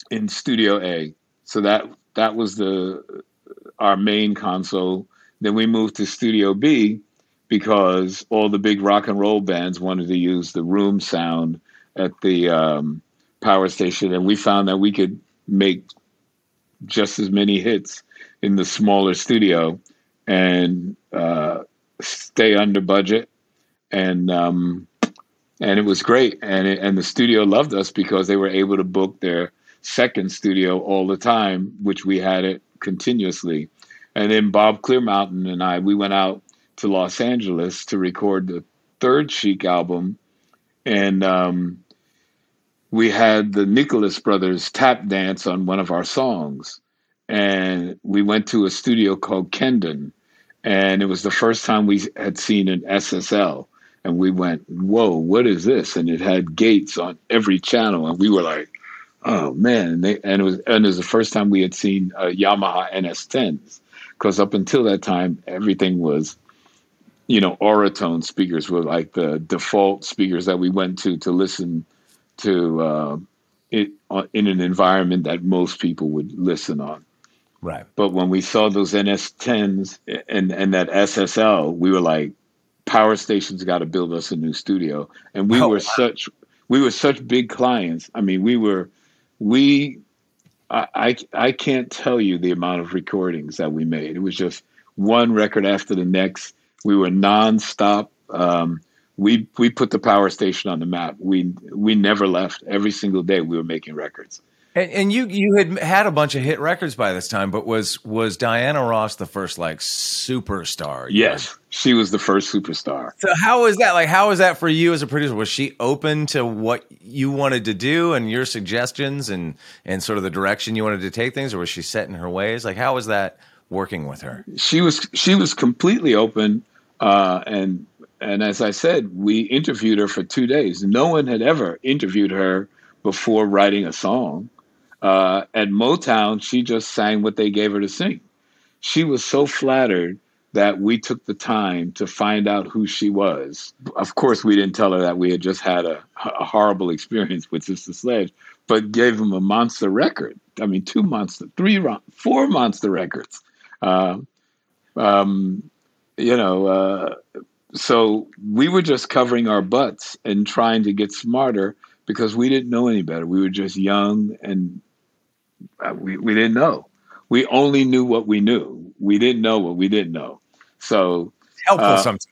in Studio A. So that that was the our main console. Then we moved to Studio B because all the big rock and roll bands wanted to use the room sound at the um, power station, and we found that we could make just as many hits in the smaller studio and uh, stay under budget. And um, and it was great. And it, and the studio loved us because they were able to book their second studio all the time which we had it continuously. And then Bob Clearmountain and I we went out to Los Angeles to record the third Chic album. And um, we had the Nicholas brothers tap dance on one of our songs. And we went to a studio called Kendun. And it was the first time we had seen an SSL and we went whoa what is this? And it had gates on every channel. And we were like oh man. And, they, and it was and it was the first time we had seen uh, Yamaha NS10s because up until that time everything was you know Auratone speakers were like the default speakers that we went to to listen to uh, it uh, in an environment that most people would listen on Right. but when we saw those NS10s and and that SSL, we were like, power stations got to build us a new studio, and we Oh, were wow. such we were such big clients. I mean, we were we. I, I I can't tell you the amount of recordings that we made. It was just one record after the next. We were nonstop. Um, we we put the power station on the map. We we never left. Every single day we were making records. And, and you you had had a bunch of hit records by this time, but was was Diana Ross the first like superstar? Yes, she was the first superstar. So how was that? Like, how was that for you as a producer? Was she open to what you wanted to do and your suggestions and and sort of the direction you wanted to take things, or was she set in her ways? Like, how was that working with her? she was she was completely open uh, and and as I said, we interviewed her for two days. No one had ever interviewed her before writing a song. Uh, at Motown, she just sang what they gave her to sing. She was so flattered that we took the time to find out who she was. Of course, we didn't tell her that we had just had a, a horrible experience with Sister Sledge, but gave him a monster record. I mean, two monster, three, four monster records. Uh, um, you know, uh, so we were just covering our butts and trying to get smarter because we didn't know any better. We were just young and uh, we, we didn't know. We only knew what we knew. We didn't know what we didn't know. So, Helpful Uh, sometimes.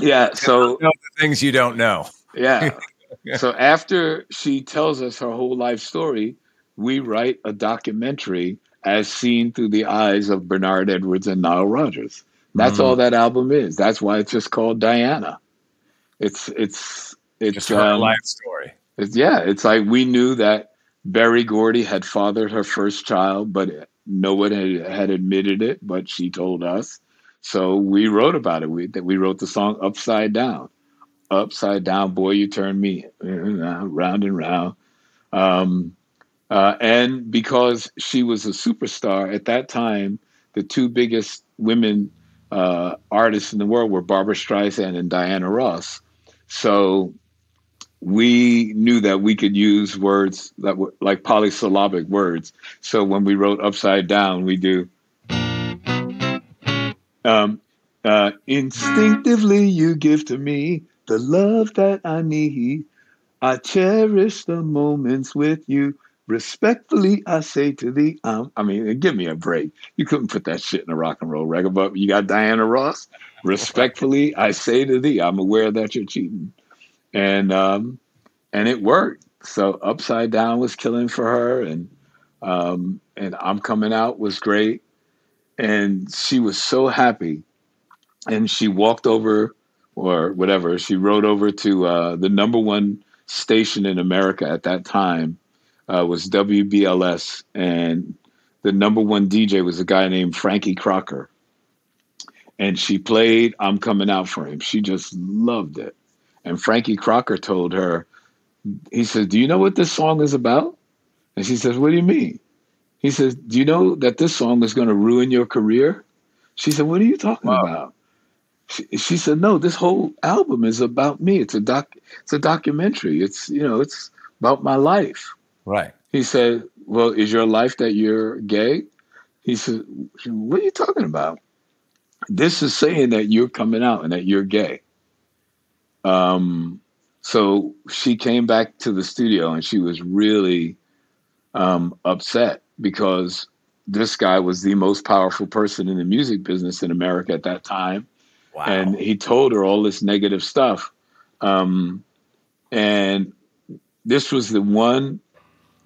yeah, so the things you don't know. yeah. so after she tells us her whole life story, we write a documentary as seen through the eyes of Bernard Edwards and Nile Rodgers. That's Mm. all that album is. That's why it's just called Diana. It's it's it's Just her um, life story. it's, yeah. It's like we knew that Berry Gordy had fathered her first child, but no one had, had admitted it. But she told us, so we wrote about it. We that we wrote the song "Upside Down." Upside down, boy, you turn me round and round. Um, uh, and because she was a superstar at that time, the two biggest women uh, artists in the world were Barbra Streisand and Diana Ross. So we knew that we could use words that were like polysyllabic words. So when we wrote upside down, we do um, uh, instinctively you give to me the love that I need. I cherish the moments with you. Respectfully, I say to thee, um, I mean, give me a break. You couldn't put that shit in a rock and roll record, but you got Diana Ross. Respectfully, I say to thee, I'm aware that you're cheating, and um, and it worked. So upside down was killing for her, and um, and I'm coming out was great, and she was so happy, and she walked over or whatever. She rode over to uh, the number one station in America at that time uh, was WBLS, and the number one DJ was a guy named Frankie Crocker. And she played "I'm Coming Out for Him." She just loved it, And Frankie Crocker told her, he said, Do you know what this song is about? And she says, What do you mean? He says, Do you know that this song is going to ruin your career? She said, What are you talking Wow. about? She, she said, No, this whole album is about me. It's a doc it's a documentary. It's you know, it's about my life. Right. He said, Well, is your life that you're gay? He said, What are you talking about? This is saying that you're coming out and that you're gay. Um, so she came back to the studio and she was really um, upset because this guy was the most powerful person in the music business in America at that time Wow. and he told her all this negative stuff. Um, and this was the one,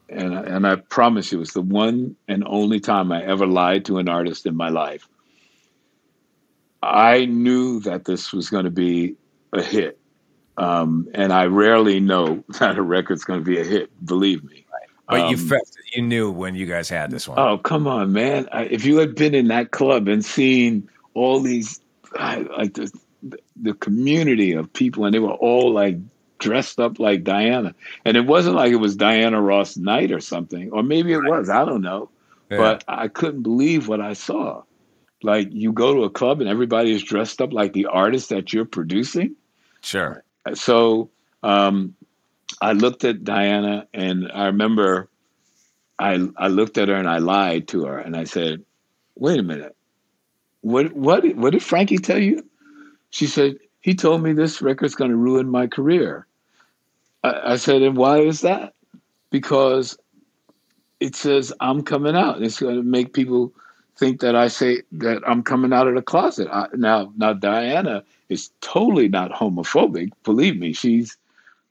and and I promise you, it was the one and only time I ever lied to an artist in my life. I knew that this was going to be a hit, um, and I rarely know that a record's going to be a hit. Believe me. but you Um, felt you knew when you guys had this one. Oh, come on, man. I, if you had been in that club and seen all these, I- like the, the community of people, and they were all like dressed up like Diana. And it wasn't like it was Diana Ross night or something, or maybe it was, I don't know. Yeah. But I couldn't believe what I saw. Like you go to a club and everybody is dressed up like the artist that you're producing sure. so um, I looked at Diana, and I remember I I looked at her and I lied to her, and I said, "Wait a minute, what what what did Frankie tell you?" She said, "He told me this record's going to ruin my career." I, I said, "And why is that?" Because it says I'm coming out. It's going to make people think that I say that I'm coming out of the closet. I, now, now Diana is totally not homophobic. Believe me, she's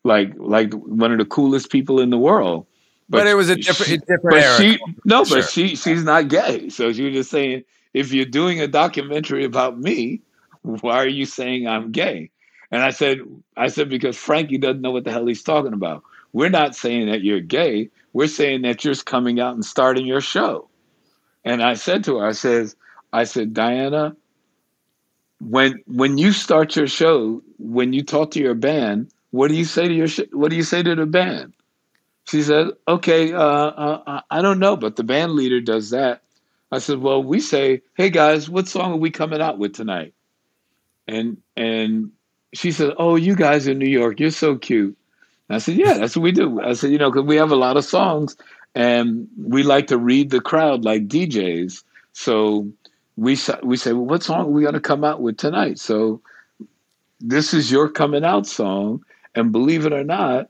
like like one of the coolest people in the world. But, it was a different, she- a different but era. she no, Sure. but she she's not gay. So she was just saying, if you're doing a documentary about me, why are you saying I'm gay? And I said, I said because Frankie doesn't know what the hell he's talking about. We're not saying that you're gay. We're saying that you're coming out and starting your show. And I said to her, I says, I said, Diana, when when you start your show, when you talk to your band, what do you say to your sh- what do you say to the band? She said, "Okay, uh, uh, I don't know, but the band leader does that." I said, "Well, we say, hey guys, what song are we coming out with tonight?" And and she said, "Oh, you guys in New York, you're so cute." And I said, "Yeah, that's what we do." I said, "You know, because we have a lot of songs, and we like to read the crowd like DJs. So we we say, well, what song are we going to come out with tonight?" So this is your coming out song, and believe it or not,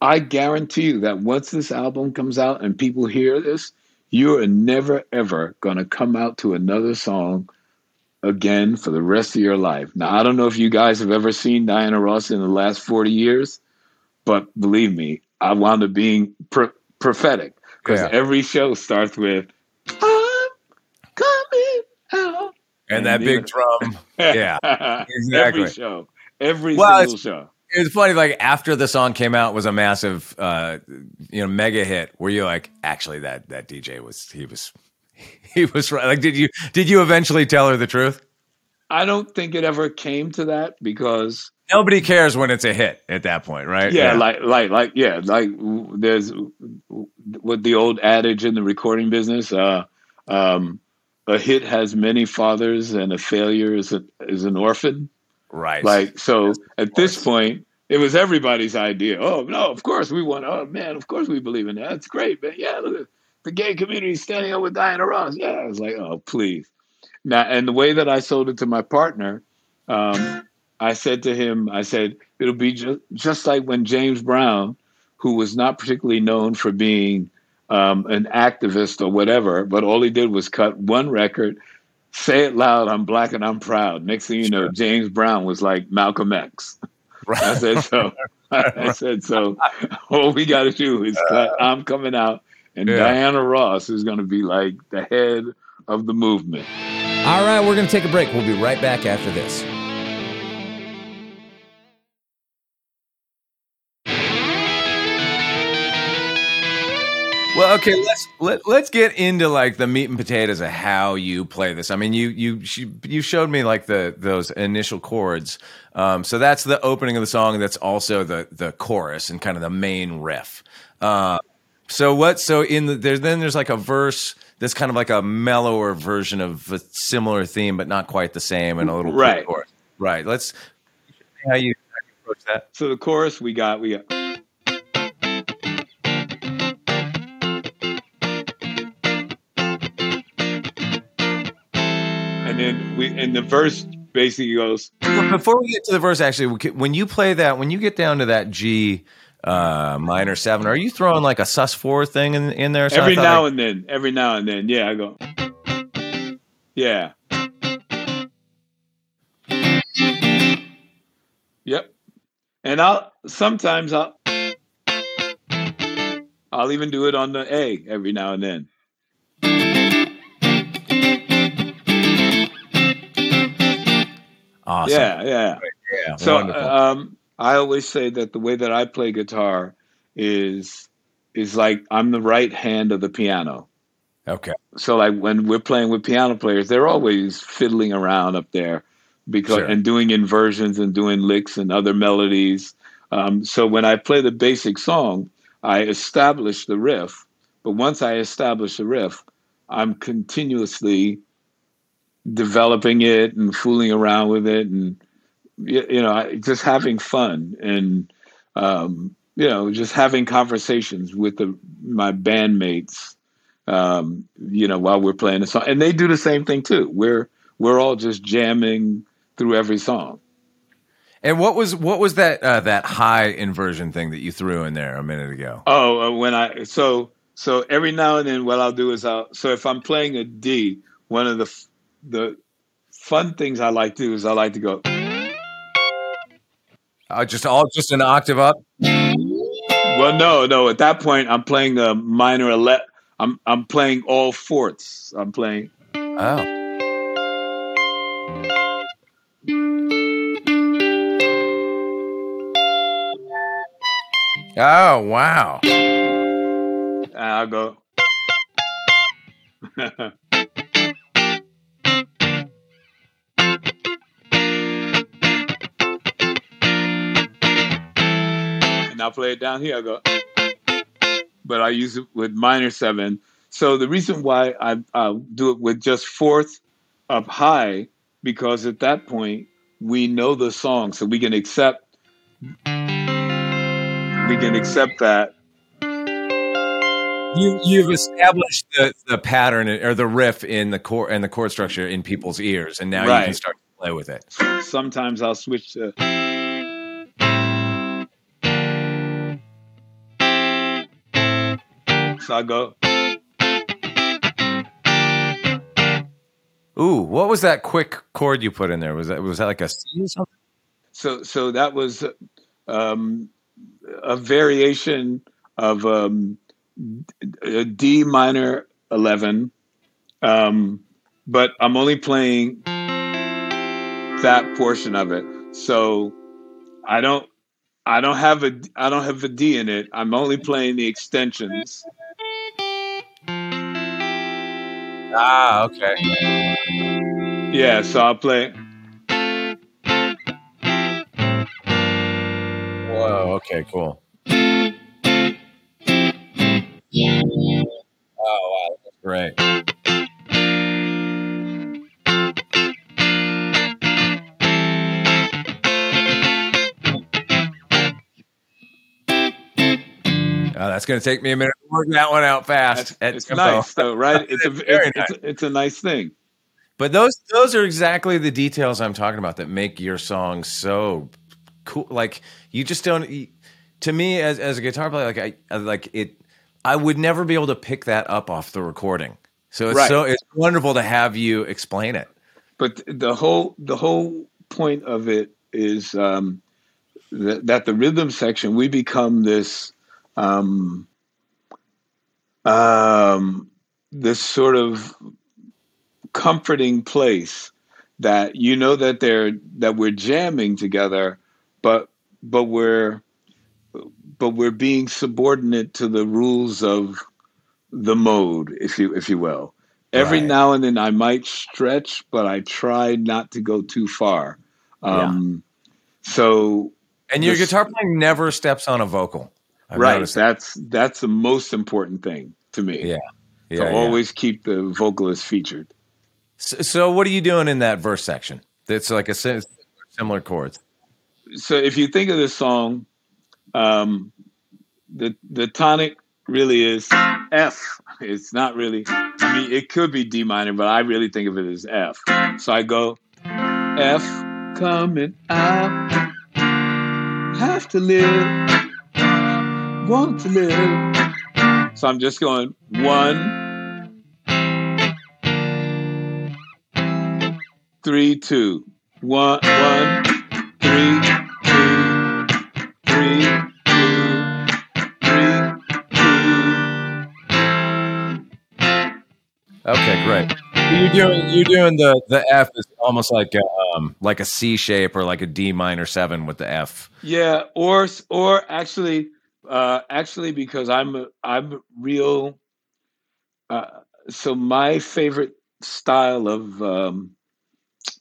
I guarantee you that once this album comes out and people hear this, you are never ever going to come out to another song again for the rest of your life. Now, I don't know if you guys have ever seen Diana Ross in the last 40 years, but believe me, I wound up being pro- prophetic because Yeah. every show starts with, I'm coming out. and that big drum. Yeah, exactly. Every show. Every Well, single show. It was funny. Like after the song came out, was a massive, uh, you know, mega hit. Were you like, actually, that that DJ was he was he was right? Like, did you did you eventually tell her the truth? I don't think it ever came to that because Nobody cares when it's a hit at that point, right? yeah, like like like yeah, like there's what the old adage in the recording business. Uh, um, a hit has many fathers, and a failure is a, is an orphan. right. Like so, at this point, it was everybody's idea. Oh no, of course we want. Oh man, of course we believe in that. That's great, man. Yeah, look at the gay community standing up with Diana Ross. Yeah, I was like, oh please. Now, and the way that I sold it to my partner, um, I said to him, I said it'll be just just like when James Brown, who was not particularly known for being um, an activist or whatever, but all he did was cut one record. Say it loud, I'm black and I'm proud. Next thing you know, James Brown was like Malcolm X. I said so. I said so. All we got to do is cut. I'm coming out, and Yeah. Diana Ross is going to be like the head of the movement. All right, we're going to take a break. We'll be right back after this. Well, okay, let's let, let's get into like the meat and potatoes of how you play this. I mean, you you you showed me like the those initial chords. Um, so that's the opening of the song. That's also the the chorus and kind of the main riff. Uh, so what? So in the there, then there's like a verse that's kind of like a mellower version of a similar theme, but not quite the same, and a little Right. chorus. Right. Let's how you, how you approach that. So the chorus we got we got. And then we and the verse basically goes Before we get to the verse, actually, when you play that, when you get down to that G uh, minor seven, are you throwing like a sus four thing in, in there? something? every now like- and then, every now and then. Yeah, I go. Yeah. Yep. And I'll sometimes I'll I'll even do it on the A every now and then. awesome. Yeah, yeah. yeah, So wonderful. um, I always say that the way that I play guitar is is like I'm the right hand of the piano. okay. So like when we're playing with piano players, they're always fiddling around up there because Sure. and doing inversions and doing licks and other melodies. Um, so when I play the basic song, I establish the riff. But once I establish the riff, I'm continuously developing it and fooling around with it and y- you know just having fun and um, you know just having conversations with the, my bandmates um, you know, while we're playing the song. And they do the same thing too. We're we're all just jamming through every song. And what was what was that uh, that high inversion thing that you threw in there a minute ago? Oh, uh, when I so so every now and then, what I'll do is I'll so if I'm playing a D, one of the f- the fun things I like to do is I like to go. Uh, just all just an octave up. Well, no, no. At that point, I'm playing a minor ele- I'm I'm playing all fourths. I'm playing. Oh. Oh wow! I'll go. and I'll play it down here. I go, but I use it with minor seven. So the reason why I do it with just fourth up high because at that point we know the song, so we can accept we can accept that You you've established the, the pattern or the riff in the core and the chord structure in people's ears, and now you can start to play with it. sometimes I'll switch to. So I go. Ooh, what was that quick chord you put in there? Was that was that like a C or something? So so that was um, a variation of um, a D minor eleven, um, but I'm only playing that portion of it. So I don't I don't have a I don't have a D in it. I'm only playing the extensions. Ah, okay. Yeah, so I'll play. Whoa. Okay. Cool. Oh wow, that's great. That's going to take me a minute to work that one out fast. At it's tempo. nice though, right? It's a it's, it's, it's a nice thing. But those those are exactly the details I'm talking about that make your song so cool. Like you just don't. To me, as as a guitar player, like I I- like it. I would never be able to pick that up off the recording. So it's Right. so it's wonderful to have you explain it. but the whole the whole point of it is um, that, that the rhythm section we become this um, um, this sort of comforting place that you know that they're that we're jamming together, but but we're but we're being subordinate to the rules of the mode, if you if you will. Every Right. now and then I might stretch, but I try not to go too far. Um, So And your This- guitar playing never steps on a vocal. I've right, that. that's that's the most important thing to me. Yeah. to Yeah, yeah. always keep the vocalist featured. So, so what are you doing in that verse section? That's like a similar chords. so if you think of this song, um, the the tonic really is F. It's not really. I mean, it could be D minor, but I really think of it as F. So I go F coming out. Have to live, want to live. So I'm just going one, three, two, one, one, three, two, three, two, three, two. Okay, great. You're doing you're doing the the F is almost like a, um like a C shape or like a D minor seven with the F. Yeah, or or actually, uh, actually, because I'm I'm real. Uh, so my favorite style of um,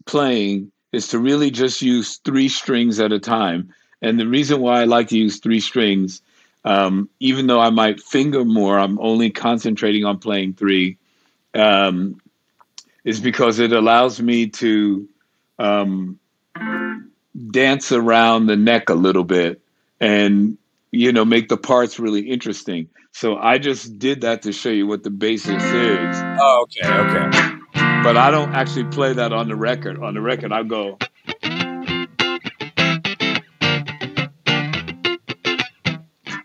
playing is to really just use three strings at a time, and the reason why I like to use three strings, um, even though I might finger more, I'm only concentrating on playing three, um, is because it allows me to. Um, dance around the neck a little bit and you know make the parts really interesting. So i just did that to show you what the basis is. Oh, okay, okay. but i don't actually play that on the record. On the record i go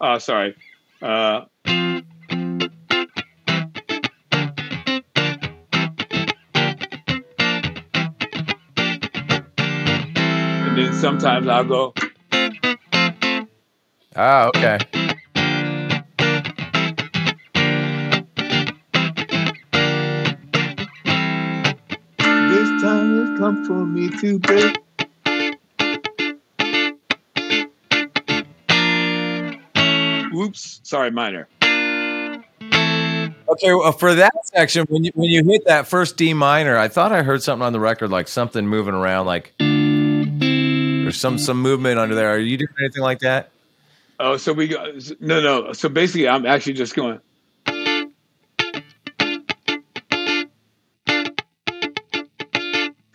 oh sorry uh and then sometimes i'll go Oh, okay. This time has come for me to break. Oops, sorry, minor. Okay, well, for that section, when you when you hit that first D minor, I thought I heard something on the record, like something moving around, like or some some movement under there. Are you doing anything like that? Oh, so we go. No, no. So basically, I'm actually just going.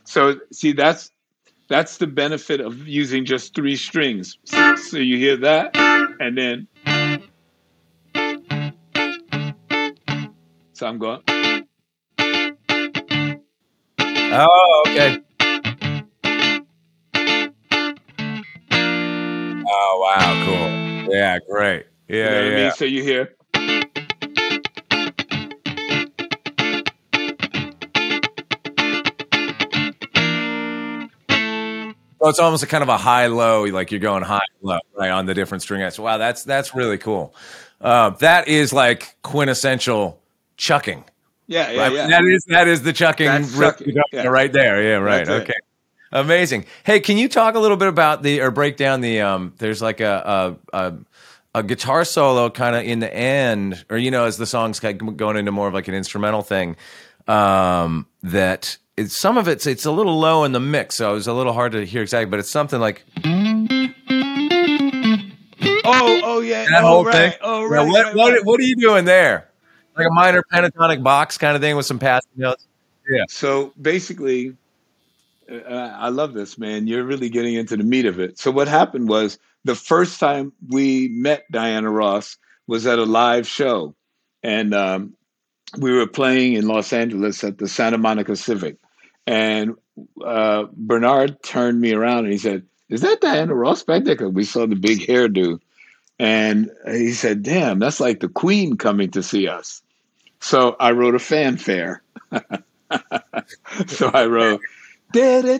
So see, that's that's the benefit of using just three strings. So you hear that, and then. So I'm going. Oh, okay. Oh wow, cool. Yeah, great. You Yeah, know what I yeah. mean? So you hear. So it's almost a kind of a high low, like you're going high low right on the different string. So wow, that's that's really cool. Uh, that is like quintessential chucking. Yeah, yeah, right? yeah. That is that is the chucking, chucking, yeah. right there. Yeah, right. That's it. Amazing. Hey, can you talk a little bit about the or break down the um there's like a a a, a guitar solo kind of in the end or you know as the song's kind of going into more of like an instrumental thing um that it's some of it's it's a little low in the mix so it was a little hard to hear exactly but it's something like Oh, oh yeah. that oh, whole right. thing. Oh, right. what, right, what, right. what are you doing there? Like a minor pentatonic box kind of thing with some passing notes. Yeah. So basically, I love this, man. You're really getting into the meat of it. So what happened was the first time we met Diana Ross was at a live show, and um, we were playing in Los Angeles at the Santa Monica Civic, and uh, Bernard turned me around and he said, "Is that Diana Ross back there?" 'Cause we saw the big hairdo, and he said, "Damn, that's like the Queen coming to see us." So I wrote a fanfare. so I wrote. Ba,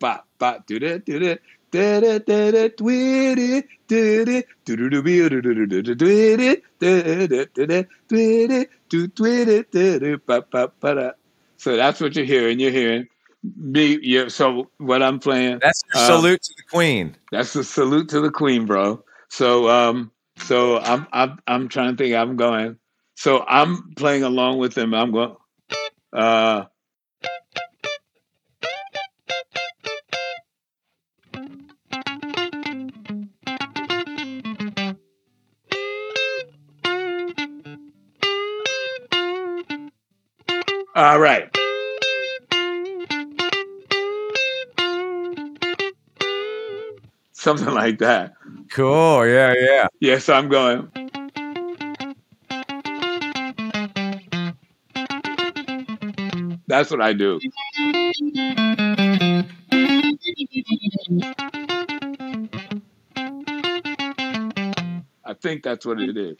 ba, ba, do that, do that. So that's what you're hearing. You're hearing me. Yeah. So what I'm playing. That's your Uh, salute to the queen. That's a salute to the queen, bro. So um, so I'm I'm I'm trying to think. I'm going. So I'm playing along with him. I'm going. Uh, all right. Something like that. Cool. Yeah, yeah. Yes, I'm going. That's what I do. I think that's what it is.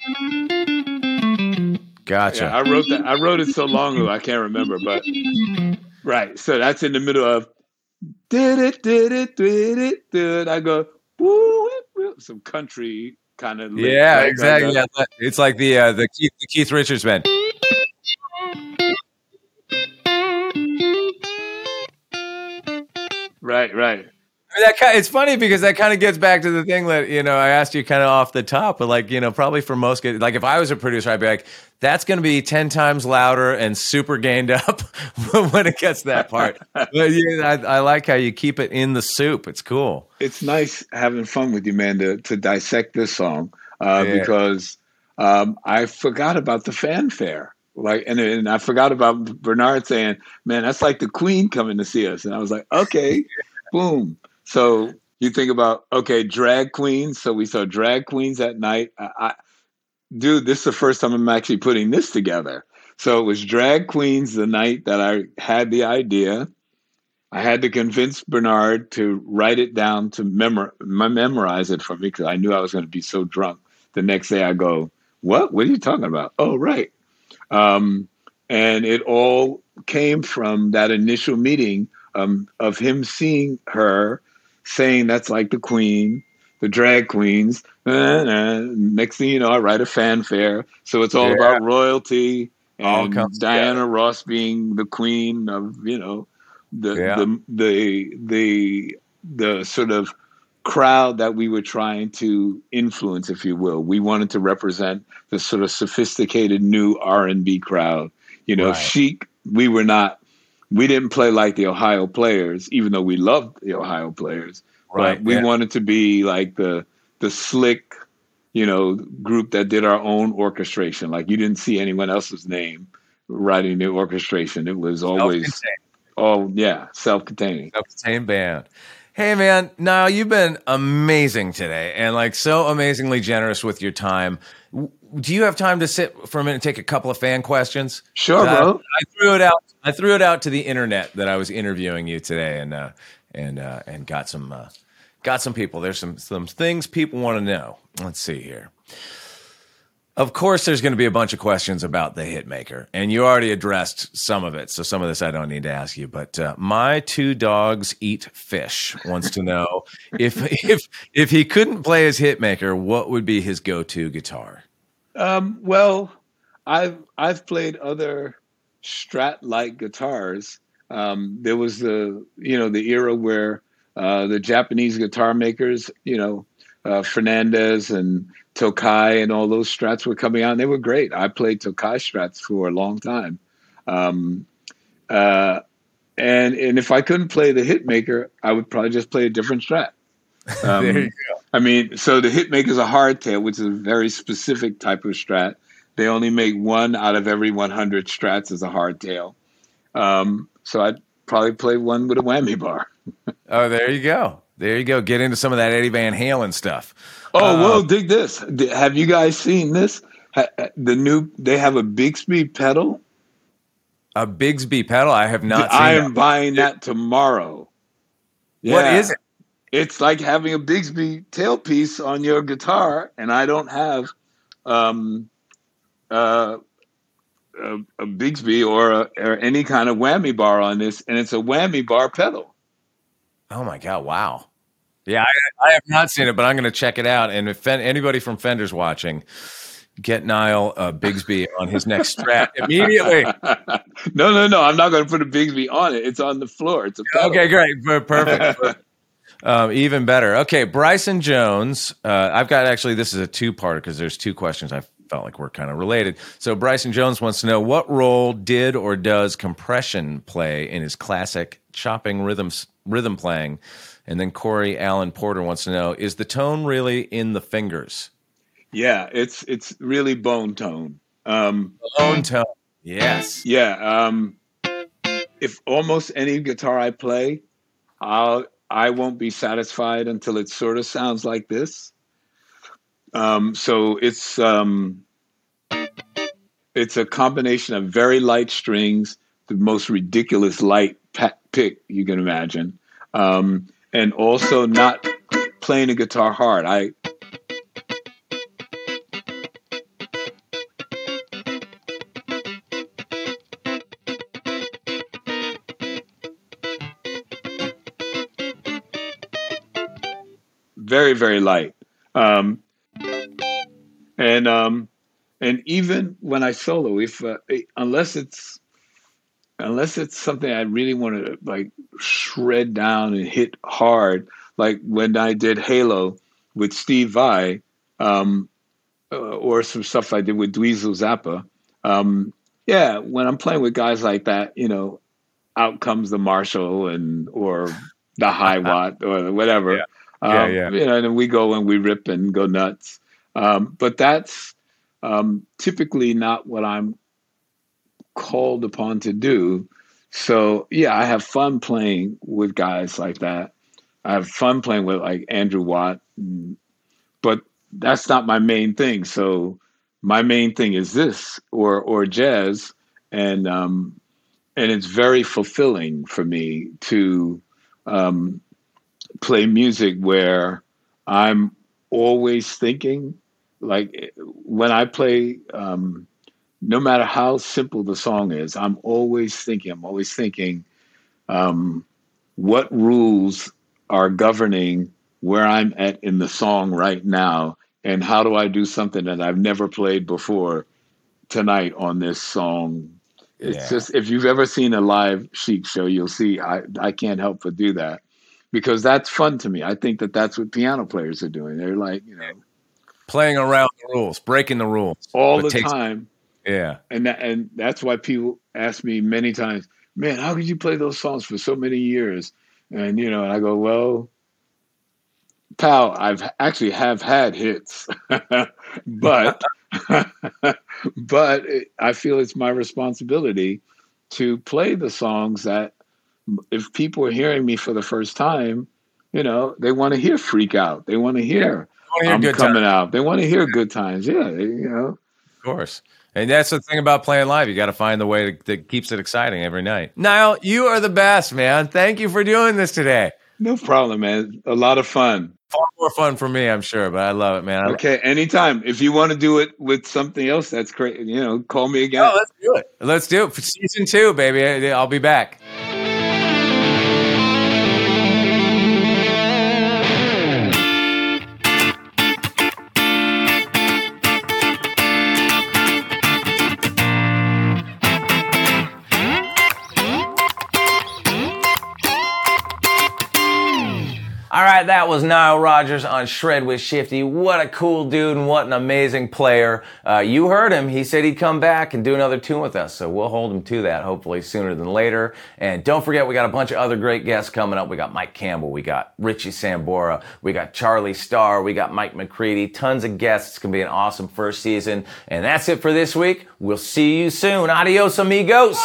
Gotcha. Yeah, I wrote that. I wrote it so long ago I can't remember, but right. So that's in the middle of did it, did it, did it, did. I go woo, some country kind of. yeah, exactly. Yeah, it's like the uh, the Keith the Keith Richards band. Right, right. That kind it's funny because that kind of gets back to the thing that you know I asked you kind of off the top, but like you know probably for most guys, like if I was a producer, I'd be like, that's going to be ten times louder and super gained up when it gets that part. but yeah, I, I, like how you keep it in the soup. It's cool. It's nice having fun with you, man, to, to dissect this song uh, yeah. because um, I forgot about the fanfare. Like and, and I forgot about Bernard saying, "Man, that's like the Queen coming to see us," and I was like, "Okay, boom." So you think about okay, drag queens. So we saw drag queens that night. I, I, dude, this is the first time I'm actually putting this together. So it was drag queens the night that I had the idea. I had to convince Bernard to write it down to memor- memorize it for me because I knew I was going to be so drunk. The next day I go, What? What are you talking about? Oh, right. Um, and it all came from that initial meeting um, of him seeing her saying that's like the queen, the drag queens. next thing you know, I write a fanfare. So it's all yeah. about royalty and Diana together. Ross being the queen of, you know, the, yeah. the the the the sort of crowd that we were trying to influence, if you will. We wanted to represent the sort of sophisticated new R and B crowd. You know, right. chic. We were not we didn't play like the Ohio players, even though we loved the Ohio players. Right. But we yeah. wanted to be like the the slick, you know, group that did our own orchestration. Like you didn't see anyone else's name writing the orchestration. It was always oh yeah, self-contained. Self-contained band. Hey man, now you've been amazing today and like so amazingly generous with your time do you have time to sit for a minute and take a couple of fan questions? Sure, bro. I, I, threw it out. I threw it out to the internet that I was interviewing you today, and uh, and uh, and got some uh, got some people. There's some some things people want to know. Let's see here. Of course, there's going to be a bunch of questions about the hitmaker, and you already addressed some of it. So some of this I don't need to ask you. But uh, my two dogs eat fish wants to know if if if he couldn't play his hitmaker, what would be his go-to guitar? Um, well, I've I've played other Strat-like guitars. Um, there was the you know the era where uh, the Japanese guitar makers, you know, uh, Fernandes and Tokai and all those Strats were coming out, and they were great. I played Tokai Strats for a long time. Um, uh, and and if I couldn't play the Hitmaker, I would probably just play a different Strat. Um, there you go. I mean, so the Hitmaker is a hardtail, which is a very specific type of Strat. They only make one out of every 100 Strats as a hardtail. Um, so I'd probably play one with a whammy bar. oh, there you go. There you go. Get into some of that Eddie Van Halen stuff. Oh, uh, well, dig this. Have you guys seen this? The new, they have a Bigsby pedal. A Bigsby pedal? I have not I am that. buying that tomorrow. Yeah. What is it? It's like having a Bigsby tailpiece on your guitar, and I don't have um, uh, a, a Bigsby or, a, or any kind of whammy bar on this, and it's a whammy bar pedal. Oh my god! Wow. Yeah, I, I have not seen it, but I'm going to check it out. And if anybody from Fender's watching, get Nile uh, Bigsby on his next Strat immediately. no, no, no. I'm not going to put a Bigsby on it. It's on the floor. It's a pedal. okay, great, perfect. Um, even better. Okay, Bryson Jones. Uh, I've got actually, this is a two parter because there's two questions I felt like we're kind of related. So, Bryson Jones wants to know what role did or does compression play in his classic chopping rhythms, rhythm playing? And then Corey Allen Porter wants to know is the tone really in the fingers? Yeah, it's it's really bone tone. Um, Bone tone. Yes. yeah, um, if almost any guitar I play, I'll I won't be satisfied until it sort of sounds like this. Um, so it's um, it's a combination of very light strings, the most ridiculous light pick you can imagine, um, and also not playing a guitar hard. I very very light um and um and even when i solo if uh, unless it's unless it's something i really want to like shred down and hit hard like when i did halo with steve vai um uh, or some stuff i did with dweezil zappa um yeah when i'm playing with guys like that you know out comes the marshall and or the high watt or whatever Yeah. um, Yeah, yeah. You know, and we go and we rip and go nuts. Um, but that's um, typically not what I'm called upon to do. So yeah, I have fun playing with guys like that. I have fun playing with like Andrew Watt, but that's not my main thing. So my main thing is this or or jazz, and um, and it's very fulfilling for me to um, play music where I'm always thinking. Like when I play, um, no matter how simple the song is, I'm always thinking. I'm always thinking, um, what rules are governing where I'm at in the song right now, and how do I do something that I've never played before tonight on this song? It's Yeah. just if you've ever seen a live Chic show, you'll see I I can't help but do that because that's fun to me. I think that that's what piano players are doing. They're like you know Playing around the rules, breaking the rules. all the takes- time, Yeah. and that, and that's why people ask me many times, "Man, how could you play those songs for so many years?" And you know, and I go, "Well, pal, I've actually have had hits, but but I feel it's my responsibility to play the songs that if people are hearing me for the first time, you know, they want to hear "Freak Out," they want to hear "I'm Good Coming Out," they want to hear "Good Times." Yeah, they- you know. Of course. And that's the thing about playing live. You got to find the way to, that keeps it exciting every night. Nile, you are the best, man. Thank you for doing this today. No problem, man. A lot of fun. Far more fun for me, I'm sure, but I love it, man. I Okay, anytime. If you want to do it with something else, that's great. You know, call me again. Oh, let's do it. Let's do it for season two, baby. I'll be back. Right, that was Nile Rodgers on Shred with Shifty. What a cool dude and what an amazing player. Uh, you heard him. He said he'd come back and do another tune with us, so we'll hold him to that hopefully sooner than later. And don't forget, we got a bunch of other great guests coming up. We got Mike Campbell, we got Richie Sambora, we got Charlie Starr, we got Mike McCready. Tons of guests. It's going to be an awesome first season. And that's it for this week. We'll see you soon. Adios, amigos.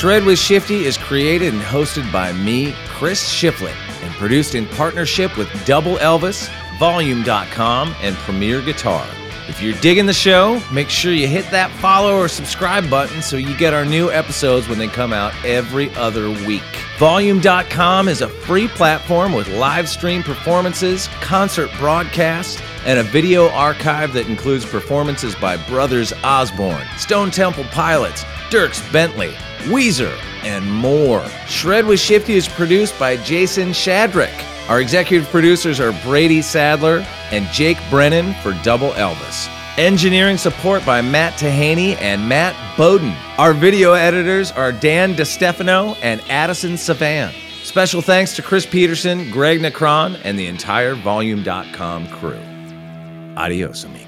Shred with Shifty is created and hosted by me, Chris Shiflett, and produced in partnership with Double Elvis, Volume.com, and Premier Guitar. If you're digging the show, make sure you hit that follow or subscribe button so you get our new episodes when they come out every other week. Volume.com is a free platform with live stream performances, concert broadcasts, and a video archive that includes performances by Brothers Osborne, Stone Temple Pilots, Dierks Bentley, Weezer, and more. Shred with Shifty is produced by Jason Shadrick. Our executive producers are Brady Sadler and Jake Brennan for Double Elvis. Engineering support by Matt Tahaney and Matt Bowden. Our video editors are Dan DeStefano and Addison Savan. Special thanks to Chris Peterson, Greg Necron, and the entire Volume.com crew. Adios, amigos.